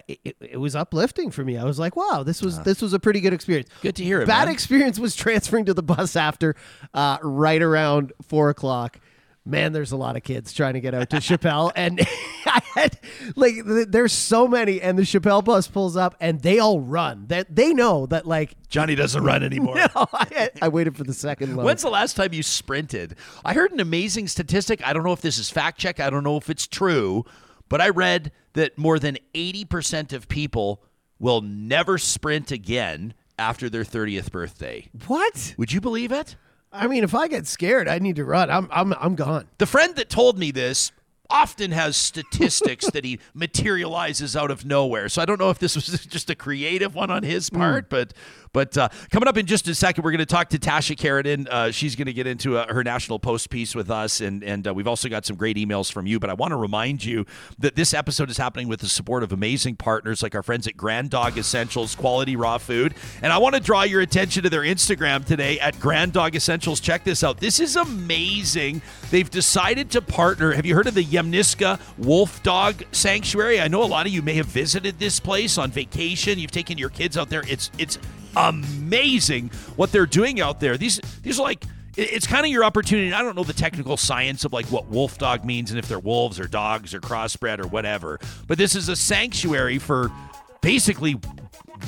It, it, was uplifting for me. I was like, "Wow, this was uh, this was a pretty good experience." Good to hear it. Bad man. experience was (laughs) transferring to the bus after, uh, right around four o'clock man, there's a lot of kids trying to get out to Chappelle, and (laughs) I had like there's so many, and the Chappelle bus pulls up, and they all run. That they, they know that like Johnny doesn't run (laughs) anymore. No, I, I waited for the second. Load. When's the last time you sprinted? I heard an amazing statistic. I don't know if this is fact check. I don't know if it's true, but I read that more than eighty percent of people will never sprint again after their 30th birthday. What? Would you believe it? I mean, if I get scared, I need to run. I'm I'm I'm gone. The friend that told me this often has statistics that he materializes out of nowhere. So I don't know if this was (laughs) just a creative one on his hmm. part, but but uh, coming up in just a second, we're going to talk to Tasha Kheiriddin. Uh, she's going to get into uh, her National Post piece with us, and and uh, we've also got some great emails from you. But I want to remind you that this episode is happening with the support of amazing partners like our friends at Grand Dog Essentials, quality raw food. And I want to draw your attention to their Instagram today at Grand Dog Essentials. Check this out. This is amazing. They've decided to partner. Have you heard of the Yamnuska Wolf Dog Sanctuary? I know a lot of you may have visited this place on vacation. You've taken your kids out there. It's it's amazing what they're doing out there. These these are like it's kind of your opportunity. I don't know the technical science of like what wolf dog means and if they're wolves or dogs or crossbred or whatever. But this is a sanctuary for basically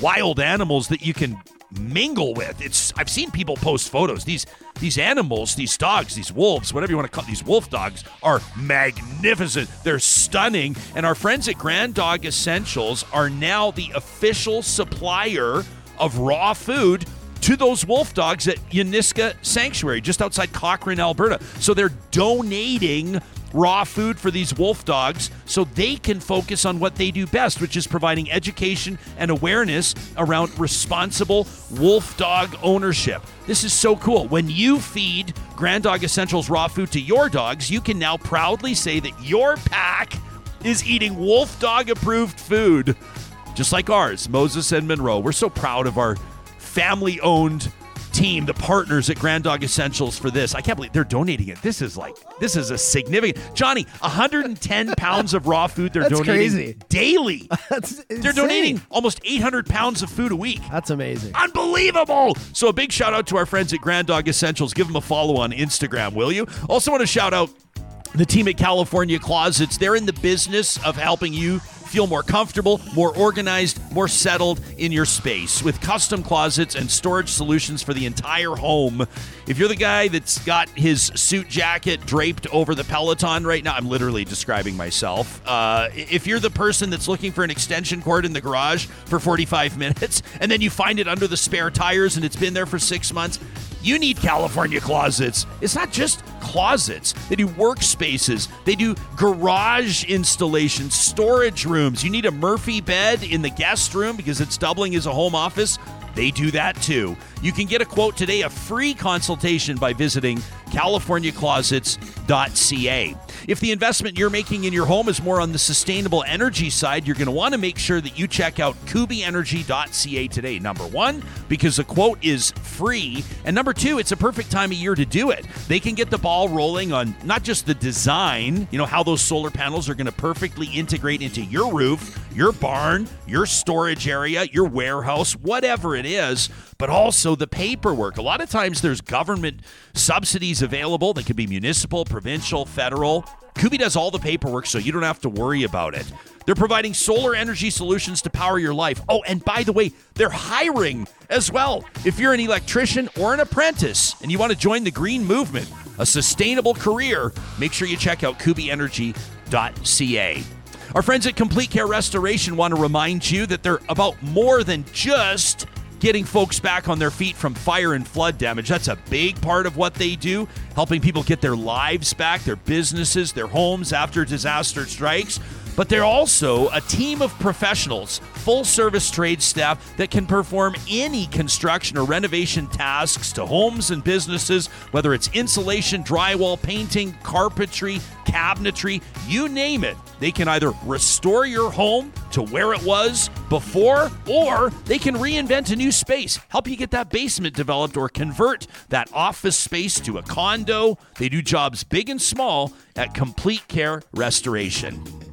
wild animals that you can mingle with. It's I've seen people post photos. These these animals, these dogs, these wolves, whatever you want to call these wolf dogs are magnificent. They're stunning. And our friends at Grand Dog Essentials are now the official supplier of raw food to those wolf dogs at Yamnuska Sanctuary, just outside Cochrane, Alberta. So they're donating raw food for these wolf dogs so they can focus on what they do best, which is providing education and awareness around responsible wolf dog ownership. This is so cool. When you feed Grand Dog Essentials raw food to your dogs, you can now proudly say that your pack is eating wolf dog approved food just like ours, Moses and Monroe. We're so proud of our family owned team, the partners at Grand Dog Essentials for this. I can't believe they're donating it. This is like, this is a significant. Johnny, 110 (laughs) pounds of raw food they're That's donating crazy. daily. (laughs) That's They're donating almost 800 pounds of food a week. That's amazing. Unbelievable. So a big shout out to our friends at Grand Dog Essentials. Give them a follow on Instagram, will you? Also want to shout out the team at California Closets. They're in the business of helping you feel more comfortable, more organized, more settled in your space with custom closets and storage solutions for the entire home. If you're the guy that's got his suit jacket draped over the Peloton right now, I'm literally describing myself. Uh, if you're the person that's looking for an extension cord in the garage for 45 minutes and then you find it under the spare tires and it's been there for six months, you need California closets. It's not just closets. They do workspaces. They do garage installations, storage rooms. You need a Murphy bed in the guest room because it's doubling as a home office. They do that too. You can get a quote today, a free consultation by visiting californiaclosets.ca. If the investment you're making in your home is more on the sustainable energy side, you're going to want to make sure that you check out kubyenergy.ca today. Number one, because the quote is free. And number two, it's a perfect time of year to do it. They can get the ball rolling on not just the design, you know, how those solar panels are going to perfectly integrate into your roof, your barn, your storage area, your warehouse, whatever it is, but also the paperwork. A lot of times there's government subsidies available. They could be municipal, provincial, federal. Kuby does all the paperwork so you don't have to worry about it. They're providing solar energy solutions to power your life. Oh, and by the way, they're hiring as well. If you're an electrician or an apprentice and you want to join the green movement, a sustainable career, make sure you check out kubyenergy.ca. Our friends at Complete Care Restoration want to remind you that they're about more than just getting folks back on their feet from fire and flood damage. That's a big part of what they do, helping people get their lives back, their businesses, their homes after disaster strikes. But they're also a team of professionals, full service trade staff that can perform any construction or renovation tasks to homes and businesses, whether it's insulation, drywall, painting, carpentry, cabinetry, you name it. They can either restore your home to where it was before, or they can reinvent a new space, help you get that basement developed, or convert that office space to a condo. They do jobs big and small at Complete Care Restoration.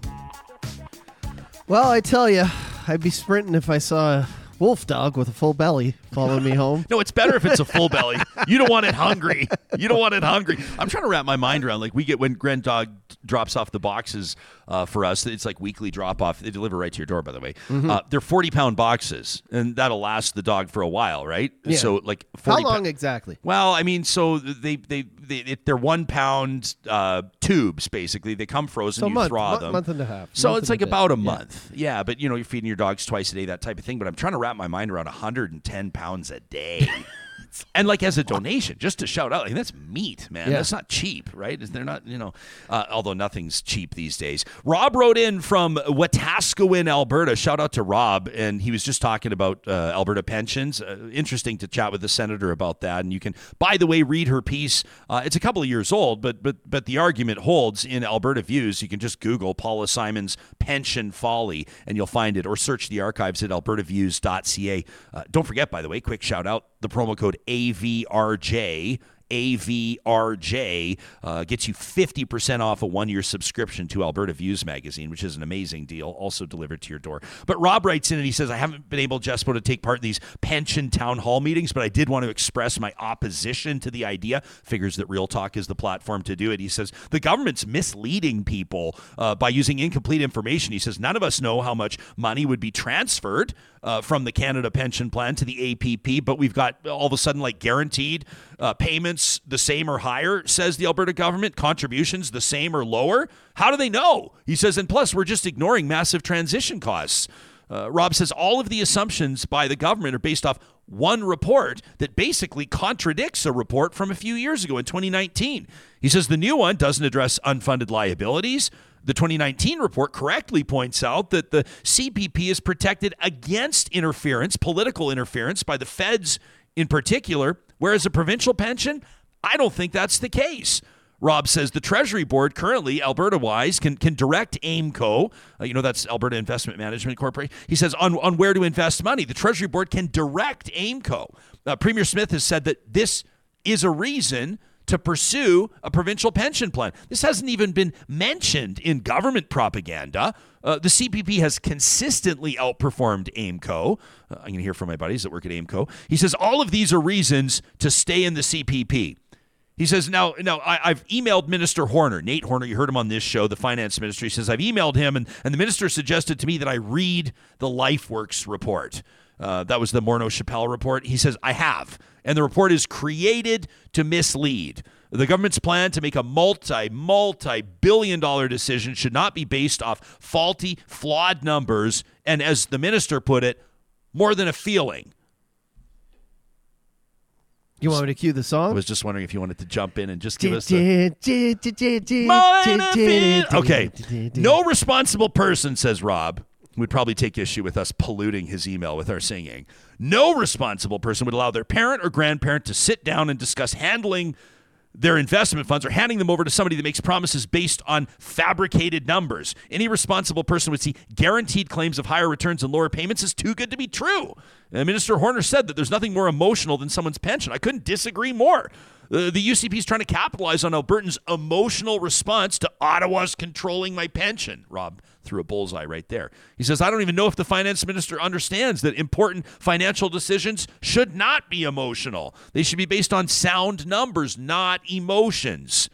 Well, I tell you, I'd be sprinting if I saw a wolf dog with a full belly following me home. (laughs) No, it's better if it's a full belly. You don't want it hungry. You don't want it hungry. I'm trying to wrap my mind around like we get when Grand Dog drops off the boxes uh, for us. It's like weekly drop off. They deliver right to your door, by the way. Mm-hmm. Uh, they're 40 pound boxes, and that'll last the dog for a while, right? Yeah. So, like, How 40 long pa- exactly? well, I mean, so they they, they they're one pound uh, tubes basically. They come frozen. So you month- thaw month- them. month and a half, So it's like about a Yeah. month. Yeah, but you know you're feeding your dogs twice a day, that type of thing. But I'm trying to wrap my mind around 110 pounds a day. (laughs) And like as a (laughs) donation, just to shout out, like that's meat, man. Yeah. That's not cheap, right? Is They're not, you know, uh, although nothing's cheap these days. Rob wrote in from Wetaskiwin, Alberta. Shout out to Rob, and he was just talking about uh, Alberta pensions. Uh, interesting to chat with the senator about that. And you can, by the way, read her piece. Uh, it's a couple of years old, but but but the argument holds in Alberta Views. You can just Google Paula Simons' pension folly, and you'll find it, or search the archives at albertaviews.ca. Uh, don't forget, by the way, quick shout out the promo code AVRJ. AVRJ uh, gets you 50% off a one year subscription to Alberta Views magazine, which is an amazing deal, also delivered to your door. But Rob writes in and he says, I haven't been able, Jespo, to take part in these pension town hall meetings, but I did want to express my opposition to the idea. Figures that Real Talk is the platform to do it. He says, the government's misleading people uh, by using incomplete information. He says, none of us know how much money would be transferred uh, from the Canada Pension Plan to the APP, but we've got all of a sudden like guaranteed uh, payments the same or higher, says the Alberta government, contributions the same or lower. How do they know? He says, and plus, we're just ignoring massive transition costs. Uh, Rob says all of the assumptions by the government are based off one report that basically contradicts a report from a few years ago in 2019. He says the new one doesn't address unfunded liabilities. The 2019 report correctly points out that the CPP is protected against interference, political interference by the feds in particular, whereas a provincial pension, I don't think that's the case. Rob says the Treasury Board currently, Alberta wise, can, can direct AIMCO, uh, you know, that's Alberta Investment Management Corporation. He says on, on where to invest money. The Treasury Board can direct AIMCO. Uh, Premier Smith has said that this is a reason to pursue a provincial pension plan. This hasn't even been mentioned in government propaganda. Uh, the CPP has consistently outperformed AIMCO. Uh, going to hear from my buddies that work at AIMCO. He says all of these are reasons to stay in the CPP. He says, now, now I, I've emailed Minister Horner, Nate Horner, you heard him on this show, the finance minister. He says, I've emailed him, and, and the minister suggested to me that I read the LifeWorks report. Uh, that was the Morneau Shepell report. He says, I have. And the report is created to mislead. The government's plan to make a multi, multi billion dollar decision should not be based off faulty, flawed numbers, and as the minister put it, more than a feeling. You want me to cue the song? I was just wondering if you wanted to jump in and just give us the. Okay. No responsible person, says Rob, would probably take issue with us polluting his email with our singing. No responsible person would allow their parent or grandparent to sit down and discuss handling their investment funds or handing them over to somebody that makes promises based on fabricated numbers. Any responsible person would see guaranteed claims of higher returns and lower payments as too good to be true. And Minister Horner said that there's nothing more emotional than someone's pension. I couldn't disagree more. The UCP is trying to capitalize on Albertans' emotional response to Ottawa's controlling my pension. Rob threw a bullseye right there. He says, I don't even know if the finance minister understands that important financial decisions should not be emotional. They should be based on sound numbers, not emotions.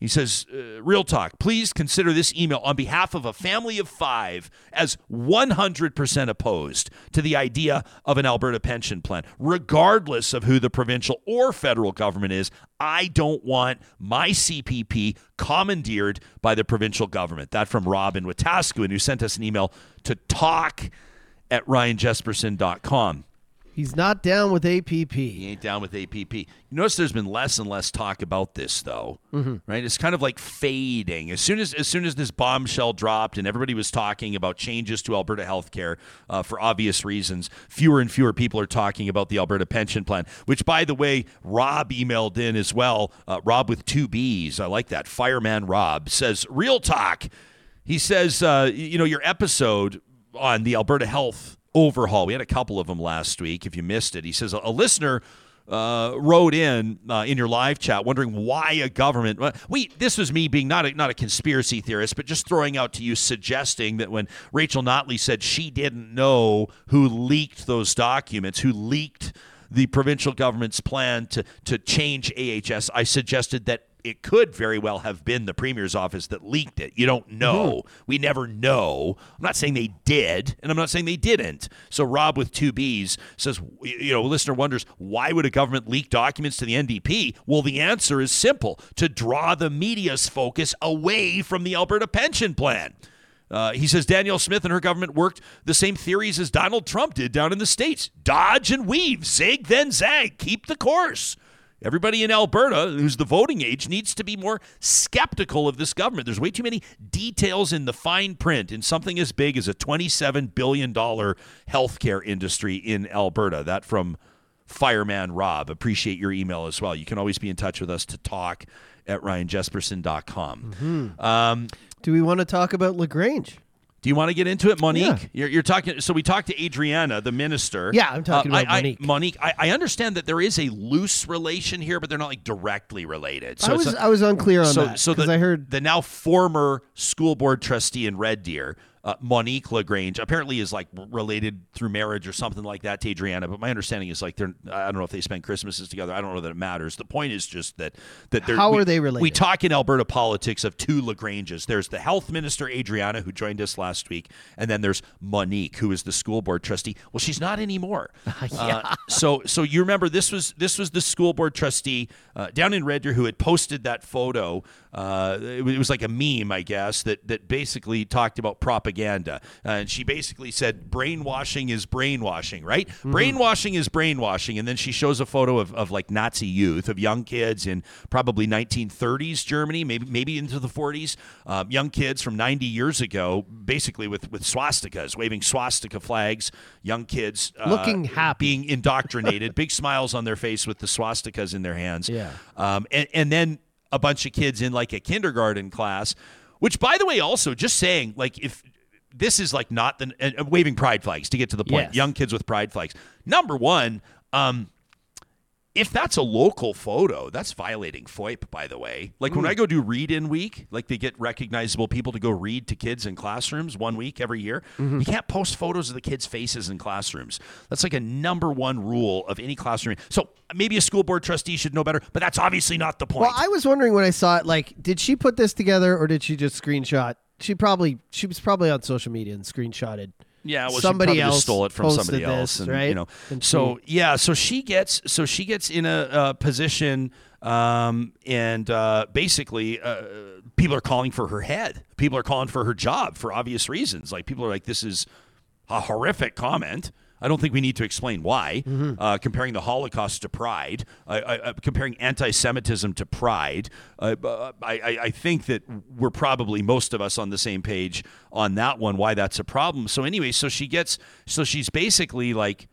He says, uh, Real talk, please consider this email on behalf of a family of five as 100% opposed to the idea of an Alberta pension plan. Regardless of who the provincial or federal government is, I don't want my CPP commandeered by the provincial government. That from Robin Wetaskiwin, who sent us an email to talk at ryanjespersen.com. He's not down with APP. He ain't down with APP. You notice there's been less and less talk about this, though. Right? It's kind of like fading. As soon as as soon as this bombshell dropped and everybody was talking about changes to Alberta healthcare uh, for obvious reasons, fewer and fewer people are talking about the Alberta pension plan. Which, by the way, Rob emailed in as well. Uh, Rob with two B's. I like that. Fireman Rob says, "Real talk." He says, uh, you know, your episode on the Alberta Health overhaul. We had a couple of them last week. If you missed it, he says a, listener uh, wrote in uh, in your live chat wondering why a government. We this was me being not a, not a conspiracy theorist, but just throwing out to you suggesting that when Rachel Notley said she didn't know who leaked those documents, who leaked the provincial government's plan to to change AHS, I suggested that it could very well have been the premier's office that leaked it. You don't know. We never know. I'm not saying they did, and I'm not saying they didn't. So Rob with two B's says, you know, listener wonders why would a government leak documents to the NDP? Well, the answer is simple: to draw the media's focus away from the Alberta pension plan. Uh, he says Danielle Smith and her government worked the same theories as Donald Trump did down in the States dodge and weave, zig then zag, keep the course. Everybody in Alberta who's the voting age needs to be more skeptical of this government. There's way too many details in the fine print in something as big as a $27 billion healthcare industry in Alberta. That from Fireman Rob. Appreciate your email as well. You can always be in touch with us to talk at ryanjespersen.com. Um, Do we want to talk about LaGrange? Do you want to get into it, Monique? Yeah. You're, you're talking. So we talked to Adriana, the minister. Yeah, I'm talking Uh, about I, Monique. I, Monique, I, I understand that there is a loose relation here, but they're not like directly related. So I was not- I was unclear on so, that so because the, I heard the now former school board trustee in Red Deer, uh, Monique LaGrange, apparently is like related through marriage or something like that to Adriana. But my understanding is like they're I don't know if they spend Christmases together. I don't know that it matters. The point is just that that they're, How we- are they related? We talk in Alberta politics of two LaGranges. There's the health minister Adriana who joined us last week, and then there's Monique who is the school board trustee. Well, she's not anymore. (laughs) Uh, so so you remember this was this was the school board trustee uh, down in Red Deer who had posted that photo. Uh, it, was, like a meme, I guess, that that basically talked about propaganda, Uh, and she basically said brainwashing is brainwashing, right? Brainwashing is brainwashing, and then she shows a photo of, of like Nazi youth, of young kids in probably 1930s Germany, maybe maybe into the 40s, um, young kids from 90 years ago, basically with with swastikas, waving swastika flags, young kids uh, Looking happy. being indoctrinated, big smiles on their face with the swastikas in their hands. Yeah. Um, and, and then a bunch of kids in like a kindergarten class, which by the way, also just saying, like, if this is like not the uh, waving pride flags to get to the point, Yes. young kids with pride flags. Number one, um, if that's a local photo, that's violating FOIP, by the way. Like when hmm. I go do read in week, like they get recognizable people to go read to kids in classrooms one week every year. Mm-hmm. You can't post photos of the kids' faces in classrooms. That's like a number one rule of any classroom. So maybe a school board trustee should know better, but that's obviously not the point. Well, I was wondering when I saw it, like, did she put this together or did she just screenshot? She probably she was probably on social media and screenshotted. Yeah, well, somebody she else just stole it from somebody else, this, and right? you know. And so yeah, so she gets so she gets in a, uh position, um, and uh, basically, uh, people are calling for her head. People are calling for her job for obvious reasons. Like people are like, this is a horrific comment. I don't think we need to explain why. Uh, comparing the Holocaust to pride, I, I, I- comparing anti-Semitism to pride. Uh, uh, I, I, I think that we're probably most of us on the same page on that one. Why that's a problem. So anyway, so she gets, so she's basically like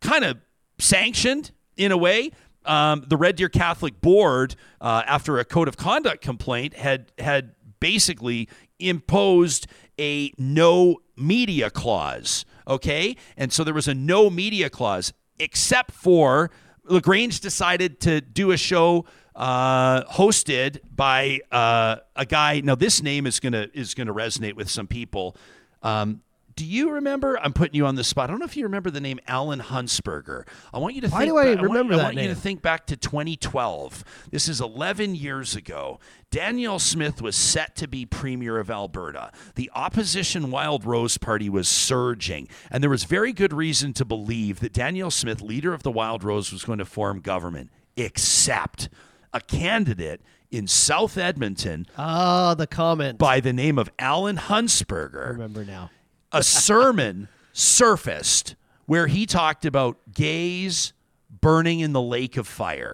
kind of sanctioned in a way. Um, the Red Deer Catholic Board, uh, after a code of conduct complaint, had had basically imposed a no media clause. Okay, and so there was a no media clause, except for LaGrange decided to do a show uh, hosted by uh, a guy. Now, this name is gonna is gonna resonate with some people. Um, do you remember? I'm putting you on the spot. I don't know if you remember the name Allan Hunsperger. I want you to Why think. do I ba- want- remember I that want you to think back to 2012. This is 11 years ago. Danielle Smith was set to be premier of Alberta. The opposition Wildrose Party was surging, and there was very good reason to believe that Danielle Smith, leader of the Wildrose, was going to form government, except a candidate in South Edmonton Oh, the comment. by the name of Allan Hunsperger remember now. A sermon surfaced where he talked about gays burning in the lake of fire.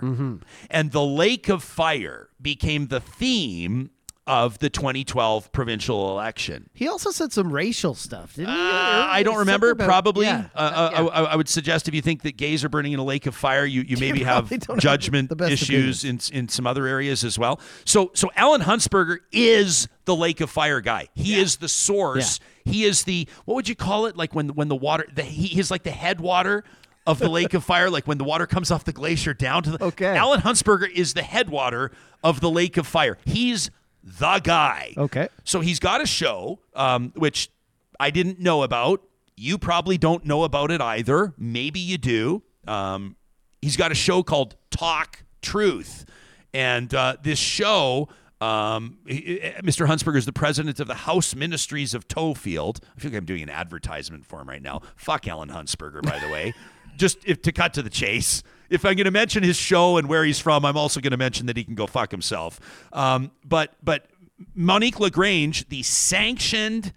And the lake of fire became the theme of the 2012 provincial election. He also said some racial stuff, didn't he? Uh, I don't remember. about- probably. Yeah. Uh, uh, I, I- I would suggest if you think that gays are burning in a lake of fire, you, you (laughs) maybe have have judgment best issues in, in some other areas as well. So so Allan Hunsperger is the lake of fire guy. He is the source. He is the what would you call it? Like when when the water the, he is like the headwater of the lake of fire. Like when the water comes off the glacier down to the. Okay. Allan Hunsperger is the headwater of the lake of fire. He's the guy. Okay. So he's got a show, um, which I didn't know about. You probably don't know about it either. Maybe you do. Um, he's got a show called Talk Truth. And uh, this show, um, he- Mr. Hunsperger is the president of the House Ministries of Tofield. I feel like I'm doing an advertisement for him right now. Fuck Allan Hunsperger, by the way. (laughs) Just if, to cut to the chase. If I'm going to mention his show and where he's from, I'm also going to mention that he can go fuck himself. Um, but but Monique LaGrange, the sanctioned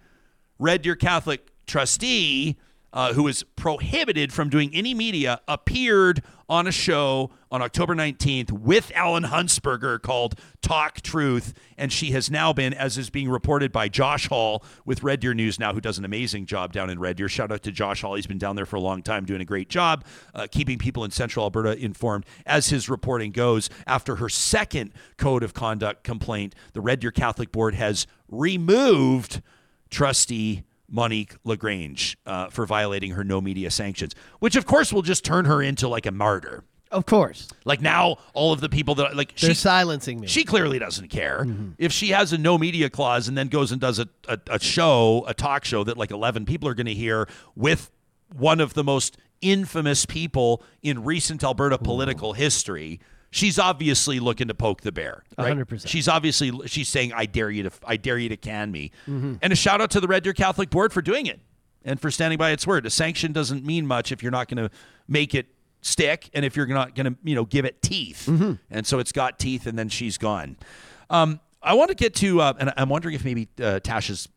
Red Deer Catholic trustee uh, who was prohibited from doing any media appeared on a show on October 19th with Allan Hunsperger called Talk Truth. And she has now been, as is being reported by Josh Hall with Red Deer News now, who does an amazing job down in Red Deer. Shout out to Josh Hall. He's been down there for a long time doing a great job, uh, keeping people in central Alberta informed as his reporting goes. After her second code of conduct complaint, the Red Deer Catholic Board has removed trustee Monique LaGrange uh, for violating her no media sanctions, which of course will just turn her into like a martyr. Of course. Like now, all of the people that like They're she silencing me. she clearly doesn't care if she has a no media clause and then goes and does a, a, a show, a talk show that like eleven people are going to hear with one of the most infamous people in recent Alberta political history. She's obviously looking to poke the bear. Right? 100%. She's obviously she's saying, "I dare you to, I dare you to can me," and a shout out to the Red Deer Catholic Board for doing it and for standing by its word. A sanction doesn't mean much if you're not going to make it stick and if you're not going to, you know, give it teeth. And so it's got teeth, and then she's gone. Um, I want to get to, uh, and I'm wondering if maybe uh, Tasha's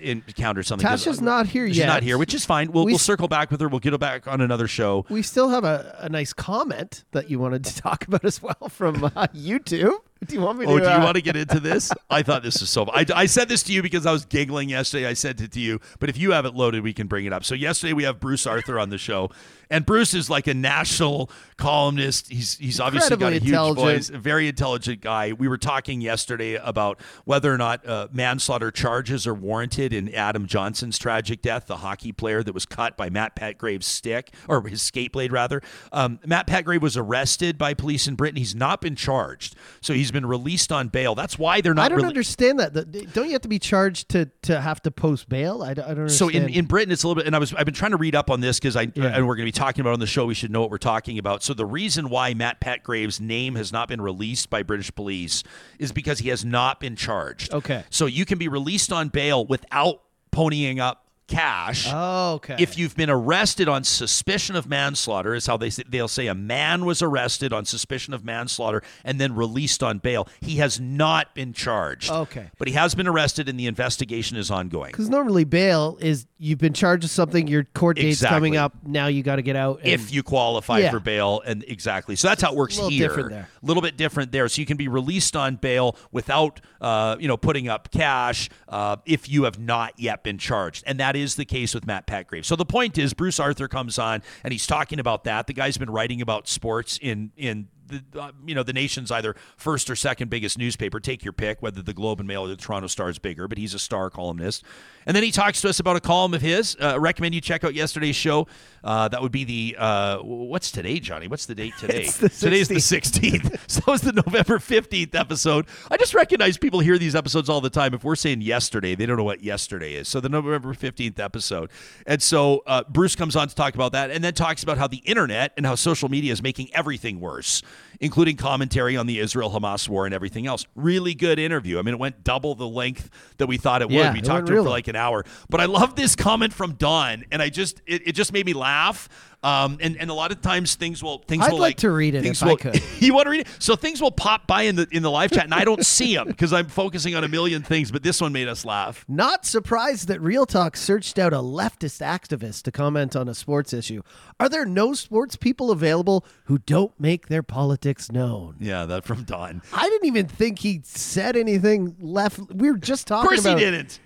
encountered something. Tasha's not here she's yet. She's not here, which is fine. We'll, We we'll circle back with her. We'll get her back on another show. we still have a, a nice comment that you wanted to (laughs) talk about as well from uh, YouTube. (laughs) Do you want me to? Oh, do you uh, want to get into this? (laughs) I thought this was so. I, I said this to you because I was giggling yesterday. I sent it to you, but if you have it loaded, we can bring it up. So yesterday we have Bruce Arthur on the show, and Bruce is like a national columnist. He's he's obviously got a huge voice, a very intelligent guy. We were talking yesterday about whether or not uh, manslaughter charges are warranted in Adam Johnson's tragic death, the hockey player that was cut by Matt Petgrave's stick or his skate blade rather. Um, Matt Petgrave was arrested by police in Britain. He's not been charged, so he's been released on bail. That's why they're not. I don't rele- understand that. The- Don't you have to be charged to, to have to post bail? I, don't- I don't So in, in Britain, it's a little bit, and I was I've been trying to read up on this because I Yeah. and we're going to be talking about it on the show. We should know what we're talking about. So the reason why Matt Petgrave's name has not been released by British police is because he has not been charged. Okay. So you can be released on bail without ponying up cash. oh, okay. If you've been arrested on suspicion of manslaughter, is how they say, they'll say a man was arrested on suspicion of manslaughter and then released on bail. He has not been charged. Okay. but he has been arrested and the investigation is ongoing. because normally bail is you've been charged with something, your court date's Exactly. coming up, now you got to get out. and- if you qualify Yeah. for bail and exactly so that's how it works a little here different there. a little bit different there so you can be released on bail without uh, you know putting up cash uh, if you have not yet been charged and that is the case with matt Petgrave. so the point is bruce arthur comes on and he's talking about that the guy's been writing about sports in in the, uh, you know the nation's either first or second biggest newspaper. Take your pick, whether the Globe and Mail or the Toronto Star is bigger. But he's a star columnist, and then he talks to us about a column of his. Uh, recommend you check out yesterday's show. Uh, that would be the uh, what's today, Johnny? What's the date today? (laughs) The Today's the 16th. (laughs) so it's the November 15th episode. I just recognize people hear these episodes all the time. If we're saying yesterday, they don't know what yesterday is. So the November 15th episode. And so uh, Bruce comes on to talk about that and then talks about how the internet and how social media is making everything worse, including commentary on the Israel Hamas war and everything else. Really good interview. I mean, it went double the length that we thought it would. Yeah, we it talked to him for like an hour. But I love this comment from Don, and I just it, it just made me laugh. Um, and, and a lot of times things will things I'd will like to read it if I could. (laughs) you want to read it? So things will pop by in the in the live chat, and I don't see them because I'm focusing on a million things. But this one made us laugh. Not surprised that Real Talk searched out a leftist activist to comment on a sports issue. Are there no sports people available who don't make their politics known? Yeah, that from Don. I didn't even think he said anything left. We were just talking. Of course he didn't.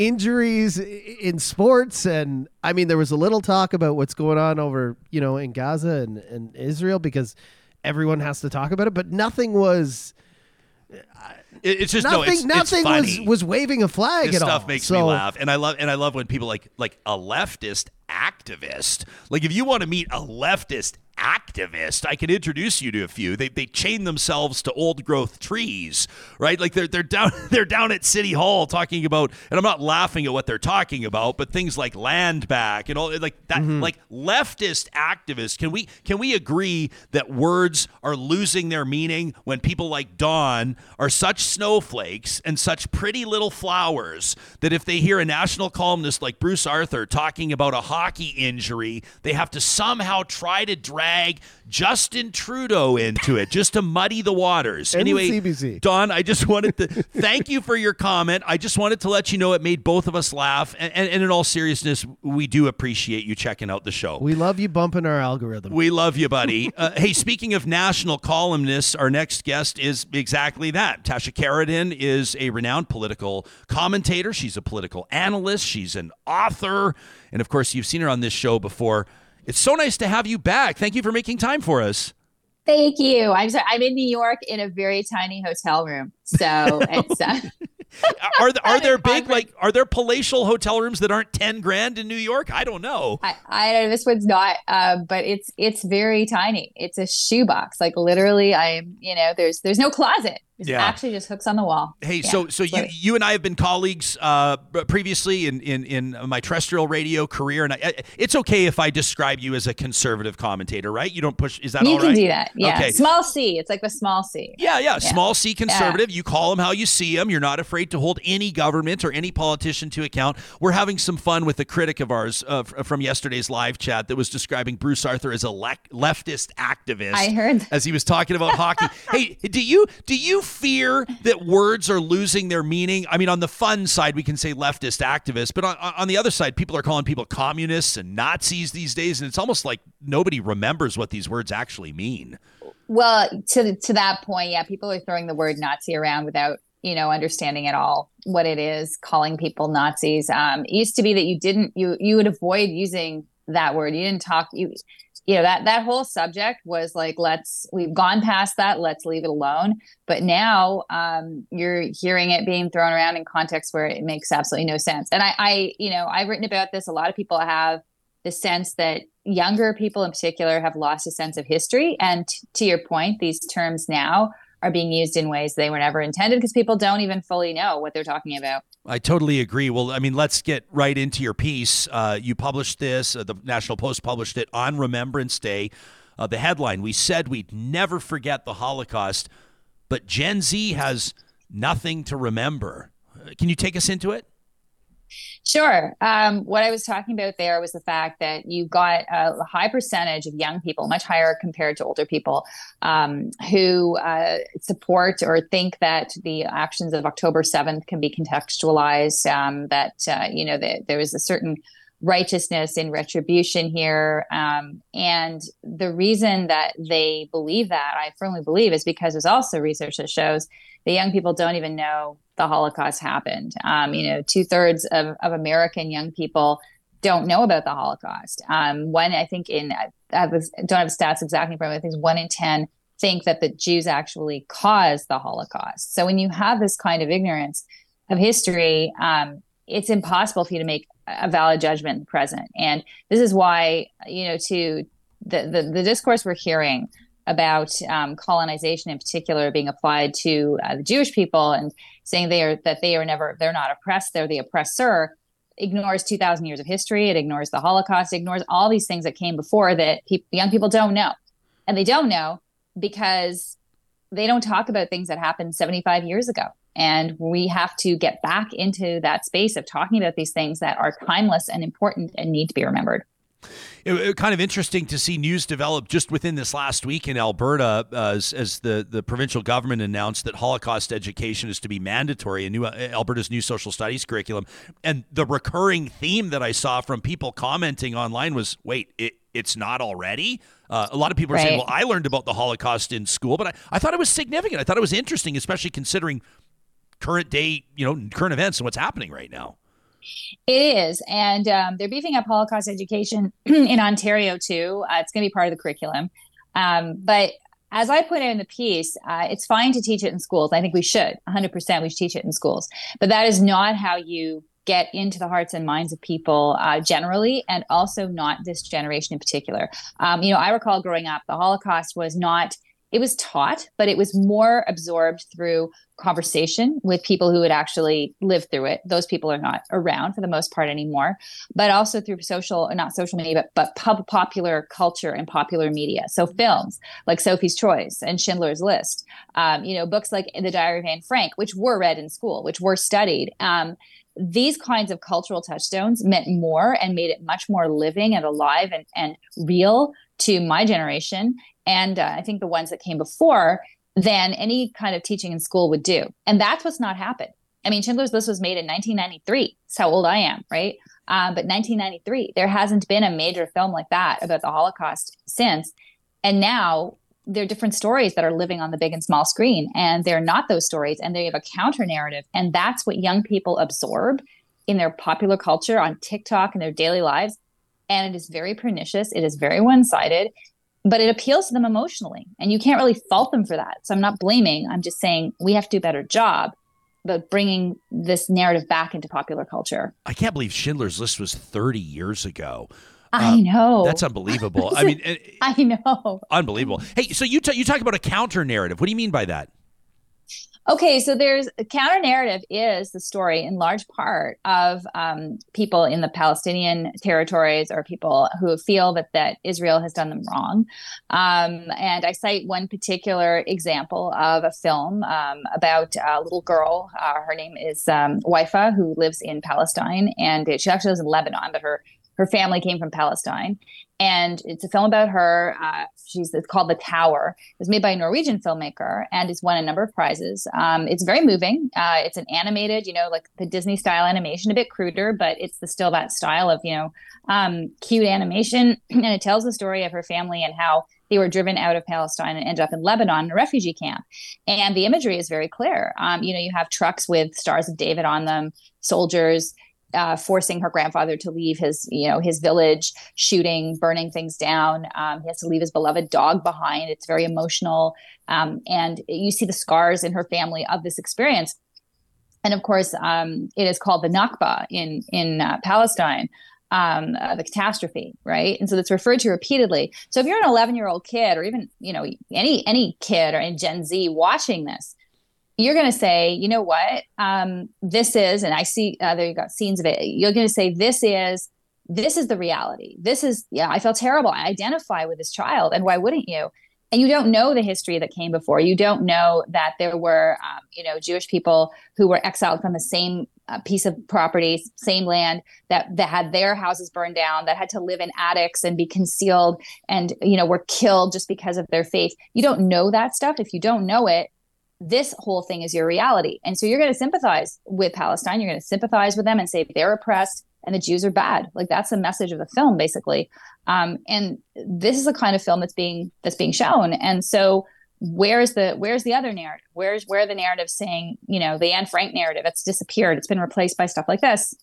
Injuries in sports, and I mean, there was a little talk about what's going on over, you know, in Gaza and, and Israel because everyone has to talk about it, but nothing was uh, it's just no. nothing. It's, nothing it's funny. was was waving a flag at all. this at stuff all. makes So- me laugh and i love and i love when people like like a leftist activist like if you want to meet a leftist activist. I can introduce you to a few. They they chain themselves to old growth trees, right? Like they're they're down (laughs) they're down at City Hall talking about, and I'm not laughing at what they're talking about, but things like land back and all like that, Mm-hmm. like leftist activists. Can we can we agree that words are losing their meaning when people like Don are such snowflakes and such pretty little flowers that if they hear a national columnist like Bruce Arthur talking about a hockey injury, they have to somehow try to drag Justin Trudeau into it just to muddy the waters. Anyway, CBC. Don, I just wanted to (laughs) thank you for your comment. I just wanted to let you know it made both of us laugh. And, and, and in all seriousness, we do appreciate you checking out the show. We love you bumping our algorithm. We love you, buddy. (laughs) Uh, hey, speaking of national columnists, our next guest is exactly that. Tasha Kheiriddin is a renowned political commentator. She's a political analyst. She's an author. And of course, you've seen her on this show before. It's so nice to have you back. Thank you for making time for us. Thank you. I'm sorry. I'm in New York in a very tiny hotel room, so (laughs) it's uh, Are, th- are there big, like, are there palatial hotel rooms that aren't 10 grand in New York? I don't know. I, I know this one's not, uh, but it's it's very tiny. It's a shoebox. Like literally, I'm you know there's there's no closet. There's Yeah. actually just hooks on the wall. Hey, Yeah, so so you you and I have been colleagues uh, previously in, in in my terrestrial radio career, and I, it's okay if I describe you as a conservative commentator, right? You don't push. Is that you all can right? do that. Yeah, Okay. small c. It's like a small c. Yeah, yeah, small c conservative. You call them how you see them. You're not afraid to hold any government or any politician to account. We're having some fun with a critic of ours uh, from yesterday's live chat that was describing Bruce Arthur as a le- leftist activist. I heard. as he was talking about hockey. (laughs) Hey, do you do you fear that words are losing their meaning? I mean, on the fun side, we can say leftist activists, but on, on the other side, people are calling people communists and Nazis these days, and it's almost like nobody remembers what these words actually mean. Well, to to that point, yeah, people are throwing the word Nazi around without you know understanding at all what it is. Calling people Nazis. Um, it used to be that you didn't you you would avoid using that word. You didn't talk you. You know that that whole subject was like let's we've gone past that let's leave it alone but now um, you're hearing it being thrown around in context where it makes absolutely no sense and I, I you know I've written about this a lot of people have the sense that younger people in particular have lost a sense of history. And t- to your point, these terms now are being used in ways they were never intended because people don't even fully know what they're talking about. I totally agree. Well, I mean, let's get right into your piece. Uh, you published this, uh, the National Post published it on Remembrance Day. Uh, the headline We said we'd never forget the Holocaust, but Gen Z has nothing to remember. Uh, Can you take us into it? Sure. Um, what I was talking about there was the fact that you got a high percentage of young people, much higher compared to older people, um, who uh, support or think that the actions of October 7th can be contextualized, um, that, uh, you know, that there was a certain righteousness in retribution here. Um, and the reason that they believe that, I firmly believe, is because there's also research that shows the young people don't even know the Holocaust happened. Um, you know, two thirds of, of American young people don't know about the Holocaust. Um, one, I think, in I this- don't have stats exactly from I think one in ten think that the Jews actually caused the Holocaust. So when you have this kind of ignorance of history, um, it's impossible for you to make a valid judgment in the present. And this is why, you know, to the the, the discourse we're hearing about um, colonization in particular being applied to uh, the Jewish people and saying they are that they are never they're not oppressed they're the oppressor ignores 2000 years of history it ignores the holocaust it ignores all these things that came before that peop young people don't know. And they don't know because they don't talk about things that happened 75 years ago. And we have to get back into that space of talking about these things that are timeless and important and need to be remembered It, it- kind of interesting to see news develop just within this last week in Alberta uh, as, as the, the provincial government announced that Holocaust education is to be mandatory in new, uh, Alberta's new social studies curriculum. And the recurring theme that I saw from people commenting online was wait, it, it's not already? Uh, a lot of people are saying, well, I learned about the Holocaust in school, but I, I thought it was significant. I thought it was interesting, especially considering current day, you know, current events and what's happening right now. It is, and um, they're beefing up Holocaust education (clears throat) in Ontario too. Uh, it's going to be part of the curriculum, um, but as I put in the piece, uh, it's fine to teach it in schools. I think we should, 100%. We should teach it in schools, but that is not how you get into the hearts and minds of people uh, generally, and also not this generation in particular. Um, you know, I recall growing up, the Holocaust was not it was taught, but it was more absorbed through conversation with people who had actually lived through it. Those people are not around for the most part anymore, but also through social, not social media, but, but pub, popular culture and popular media. So films like Sophie's Choice and Schindler's List, um, you know, books like The Diary of Anne Frank, which were read in school, which were studied. Um, these kinds of cultural touchstones meant more and made it much more living and alive and, and real to my generation and uh, I think the ones that came before than any kind of teaching in school would do. And that's what's not happened. I mean, Schindler's List was made in 1993. That's how old I am, right? Um, but 1993, there hasn't been a major film like that about the Holocaust since. And now there are different stories that are living on the big and small screen, and they're not those stories, and they have a counter narrative. And that's what young people absorb in their popular culture on TikTok and their daily lives. And it is very pernicious. It is very one sided but it appeals to them emotionally and you can't really fault them for that so i'm not blaming i'm just saying we have to do a better job about bringing this narrative back into popular culture i can't believe schindler's list was 30 years ago I uh, know. That's unbelievable. (laughs) I mean, I know. Unbelievable. Hey, so you t- you talk about a counter narrative. What do you mean by that? Okay, so there's a counter narrative is the story in large part of um, people in the Palestinian territories or people who feel that that Israel has done them wrong. Um, and I cite one particular example of a film um, about a little girl. Uh, her name is um, Waifa, who lives in Palestine, and she actually lives in Lebanon, but her her family came from Palestine, and it's a film about her. Uh, she's it's called The Tower. It was made by a Norwegian filmmaker and it's won a number of prizes. Um, it's very moving. Uh, it's an animated, you know, like the Disney style animation, a bit cruder, but it's the, still that style of you know um, cute animation, (clears throat) and it tells the story of her family and how they were driven out of Palestine and ended up in Lebanon in a refugee camp. And the imagery is very clear. Um, you know, you have trucks with stars of David on them, soldiers uh, forcing her grandfather to leave his, you know, his village, shooting, burning things down. Um, he has to leave his beloved dog behind. It's very emotional, um, and you see the scars in her family of this experience. And of course, um, it is called the Nakba in in uh, Palestine, um, uh, the catastrophe, right? And so it's referred to repeatedly. So if you're an 11 year old kid, or even you know any any kid or in Gen Z watching this, you're going to say, you know what, um, this is, and I see uh, there you got scenes of it. You're going to say, this is, this is the reality. This is, yeah, I felt terrible. I identify with this child, and why wouldn't you? And you don't know the history that came before. You don't know that there were, um, you know, Jewish people who were exiled from the same uh, piece of property, same land that that had their houses burned down, that had to live in attics and be concealed, and you know, were killed just because of their faith. You don't know that stuff. If you don't know it, this whole thing is your reality. And so you're going to sympathize with Palestine. You're going to sympathize with them and say they're oppressed and the Jews are bad. Like that's the message of the film, basically. Um, and this is the kind of film that's being that's being shown. And so where's the where's the other narrative? Where's where the narrative saying, you know, the Anne Frank narrative? It's disappeared. It's been replaced by stuff like this.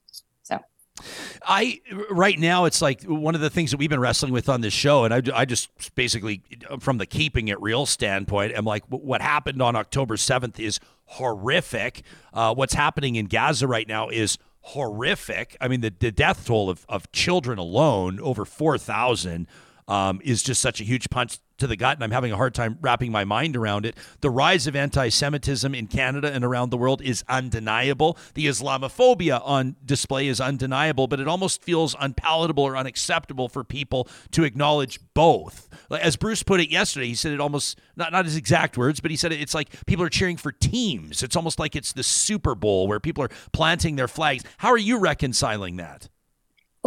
I right now it's like one of the things that we've been wrestling with on this show, and I, I just basically from the keeping it real standpoint, I'm like, what happened on October seventh is horrific. Uh, what's happening in Gaza right now is horrific. I mean, the, the death toll of, of children alone over four thousand um, is just such a huge punch to the gut, and I'm having a hard time wrapping my mind around it. The rise of anti Semitism in Canada and around the world is undeniable. The Islamophobia on display is undeniable, but it almost feels unpalatable or unacceptable for people to acknowledge both. As Bruce put it yesterday, he said it almost, not, not his exact words, but he said it, it's like people are cheering for teams. It's almost like it's the Super Bowl where people are planting their flags. How are you reconciling that?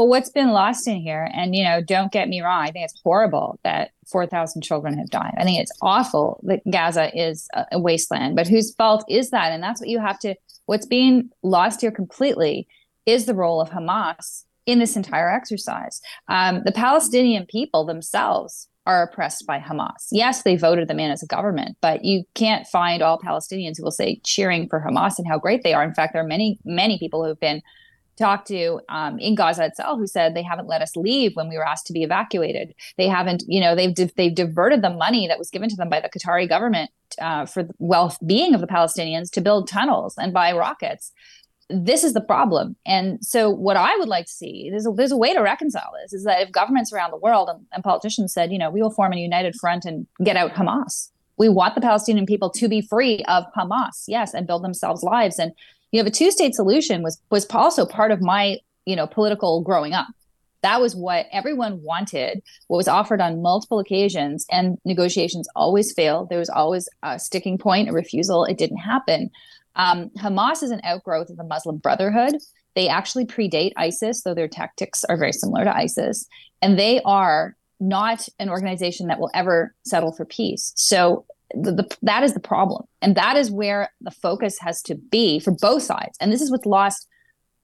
Well, what's been lost in here, and you know, don't get me wrong, I think it's horrible that 4,000 children have died. I think it's awful that Gaza is a wasteland, but whose fault is that? And that's what you have to, what's being lost here completely is the role of Hamas in this entire exercise. Um, the Palestinian people themselves are oppressed by Hamas. Yes, they voted them in as a government, but you can't find all Palestinians who will say cheering for Hamas and how great they are. In fact, there are many, many people who have been talked to um, in Gaza itself who said they haven't let us leave when we were asked to be evacuated. They haven't, you know, they've they've diverted the money that was given to them by the Qatari government uh, for the well-being of the Palestinians to build tunnels and buy rockets. this is the problem. And so, what I would like to see there's a, there's a way to reconcile this is that if governments around the world and, and politicians said, you know, we will form a united front and get out Hamas. We want the Palestinian people to be free of Hamas, yes, and build themselves lives. And you have a two state solution was was also part of my you know political growing up. That was what everyone wanted. What was offered on multiple occasions, and negotiations always failed. There was always a sticking point, a refusal. It didn't happen. Um, Hamas is an outgrowth of the Muslim Brotherhood. They actually predate ISIS, though their tactics are very similar to ISIS. And they are not an organization that will ever settle for peace. So the, the, that is the problem. And that is where the focus has to be for both sides. And this is what's lost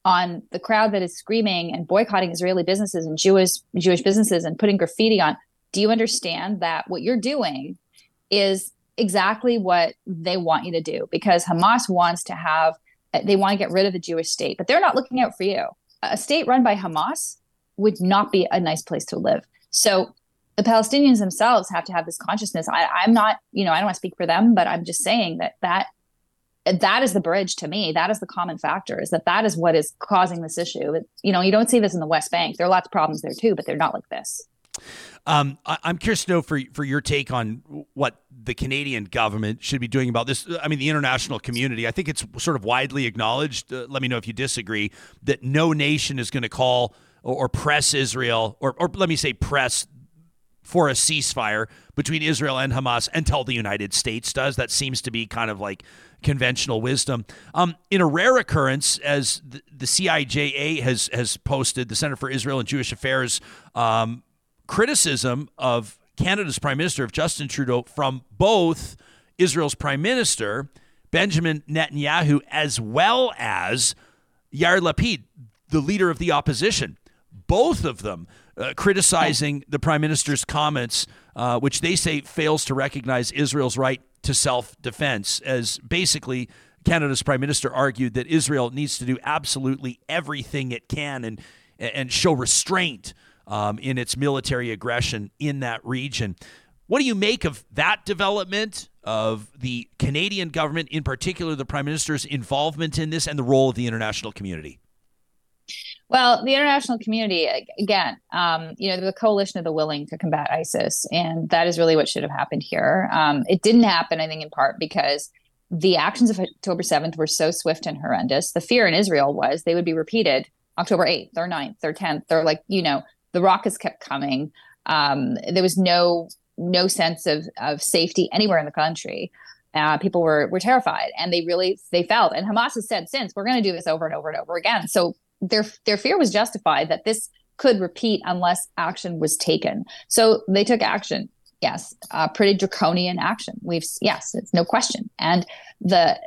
on the crowd that is screaming and boycotting Israeli businesses and Jewish Jewish businesses and putting graffiti on. Do you understand that what you're doing is exactly what they want you to do because Hamas wants to have, they want to get rid of the Jewish state, but they're not looking out for you. A state run by Hamas would not be a nice place to live. So the Palestinians themselves have to have this consciousness. I, I'm not, you know, I don't want to speak for them, but I'm just saying that that that is the bridge to me. That is the common factor. Is that that is what is causing this issue. you know, you don't see this in the West Bank. There are lots of problems there too, but they're not like this. Um, I, am curious to know for for your take on what the Canadian government should be doing about this. I mean, the international community. I think it's sort of widely acknowledged. Uh, let me know if you disagree. That no nation is going to call or, or, press Israel, or, or let me say press for a ceasefire between Israel and Hamas until the United States does. That seems to be kind of like conventional wisdom. Um, in a rare occurrence, as the, the, CIJA has has posted, the Center for Israel and Jewish Affairs um, criticism of Canada's Prime Minister, of Justin Trudeau, from both Israel's Prime Minister, Benjamin Netanyahu, as well as Yair Lapid, the leader of the opposition. Both of them uh, criticizing the Prime Minister's comments, uh, which they say fails to recognize Israel's right to self defense, as basically Canada's Prime Minister argued that Israel needs to do absolutely everything it can and, and show restraint um, in its military aggression in that region. What do you make of that development, of the Canadian government, in particular, the Prime Minister's involvement in this, and the role of the international community? Well, the international community, again, um, you know, the coalition of the willing to combat ISIS. And that is really what should have happened here. Um, it didn't happen, I think, in part because the actions of October 7th were so swift and horrendous. The fear in Israel was they would be repeated October 8th or 9th or 10th or like, you know, the rockets kept coming. Um, there was no no sense of of safety anywhere in the country. Uh, people were were terrified, and they really they felt. And Hamas has said since we're going to do this over and over and over again. So their their fear was justified that this could repeat unless action was taken. So they took action. Yes, uh, pretty draconian action. We've yes, it's no question. And the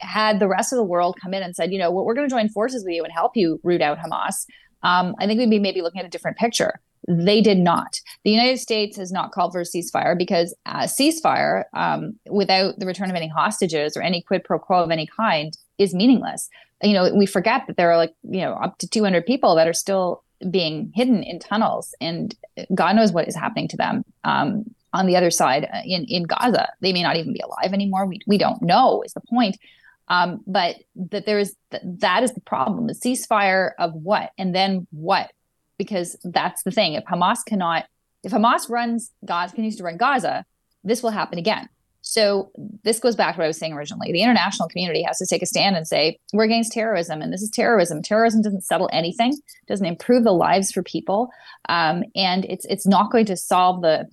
had the rest of the world come in and said, you know, what we're going to join forces with you and help you root out Hamas um, I think we'd be maybe looking at a different picture. They did not. The United States has not called for a ceasefire because a ceasefire um, without the return of any hostages or any quid pro quo of any kind is meaningless. You know, we forget that there are like, you know, up to 200 people that are still being hidden in tunnels, and God knows what is happening to them um, on the other side uh, in, in Gaza. They may not even be alive anymore. We, we don't know, is the point. Um, but that there is th- that is the problem. The ceasefire of what, and then what? Because that's the thing. If Hamas cannot, if Hamas runs Gaza, continues to run Gaza, this will happen again. So this goes back to what I was saying originally. The international community has to take a stand and say we're against terrorism, and this is terrorism. Terrorism doesn't settle anything, doesn't improve the lives for people, um, and it's it's not going to solve the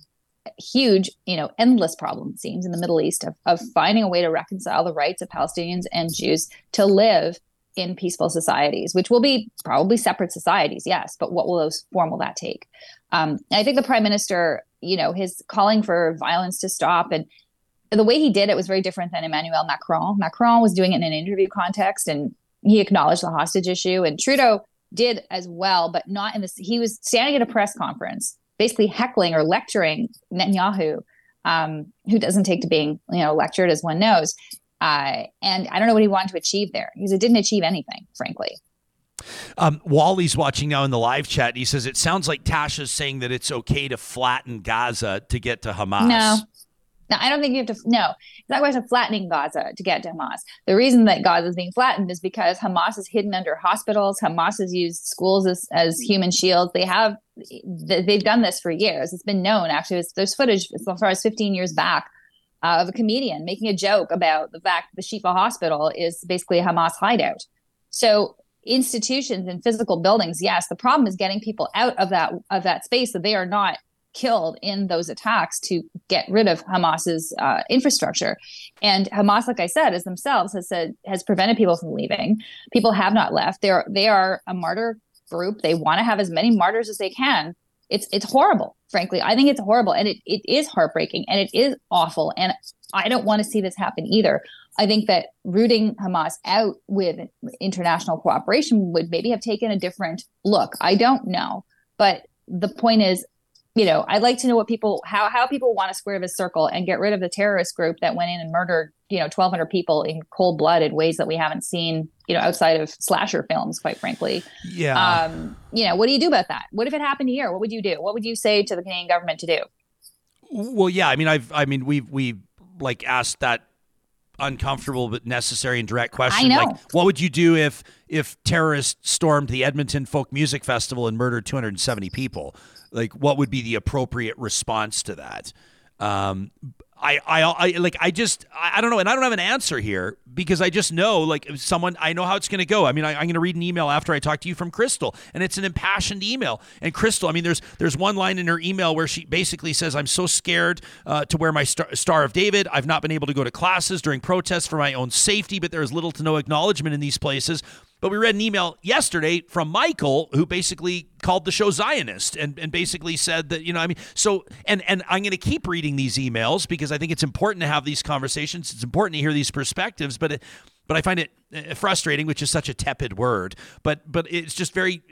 huge, you know, endless problem, it seems, in the Middle East of, of finding a way to reconcile the rights of Palestinians and Jews to live in peaceful societies, which will be probably separate societies, yes, but what will those form will that take? Um, I think the prime minister, you know, his calling for violence to stop and the way he did it was very different than Emmanuel Macron. Macron was doing it in an interview context and he acknowledged the hostage issue, and Trudeau did as well, but not in this. He was standing at a press conference basically heckling or lecturing Netanyahu, um, who doesn't take to being you know lectured as one knows. Uh, and I don't know what he wanted to achieve there because it didn't achieve anything, frankly. Um, Wally's watching now in the live chat. He says it sounds like Tasha's saying that it's okay to flatten Gaza to get to Hamas. No, Now, I don't think you have to, no, it's not a question of flattening Gaza to get to Hamas. The reason that Gaza is being flattened is because Hamas is hidden under hospitals. Hamas has used schools as, as human shields. They have, they've done this for years. It's been known, actually. There's footage as far as 15 years back uh, of a comedian making a joke about the fact that the Shifa hospital is basically a Hamas hideout. So institutions and physical buildings, yes, the problem is getting people out of that of that space so they are not killed in those attacks to get rid of Hamas's uh, infrastructure. And Hamas, like I said, as themselves has said, has prevented people from leaving. People have not left. They're they are a martyr group. They want to have as many martyrs as they can. It's it's horrible, frankly. I think it's horrible, and it, it is heartbreaking, and it is awful. And I don't want to see this happen either. I think that rooting Hamas out with international cooperation would maybe have taken a different look. I don't know, but the point is you know, I'd like to know what people how how people want to square this circle and get rid of the terrorist group that went in and murdered, you know, 1200 people in cold blood in ways that we haven't seen, you know, outside of slasher films, quite frankly. Yeah. Um, you know, what do you do about that? What if it happened here? What would you do? What would you say to the Canadian government to do? Well, yeah, I mean, I've, I mean, we've, we've like asked that uncomfortable but necessary and direct question. I know. Like, what would you do if, if terrorists stormed the Edmonton Folk Music Festival and murdered 270 people? Like what would be the appropriate response to that um, I, I, I like I just I don't know and I don't have an answer here because I just know like someone I know how it's going to go. I mean I, am going to read an email after I talk to you from Crystal and it's an impassioned email. And Crystal, I mean there's there's one line in her email where she basically says I'm so scared uh, to wear my star, star of David. I've not been able to go to classes during protests for my own safety, but there is little to no acknowledgement in these places. But we read an email yesterday from Michael who basically called the show Zionist and, and basically said that, you know, I mean, so, and, and I'm going to keep reading these emails because I think it's important to have these conversations. It's important to hear these perspectives, but it, but I find it frustrating, which is such a tepid word. But but it's just very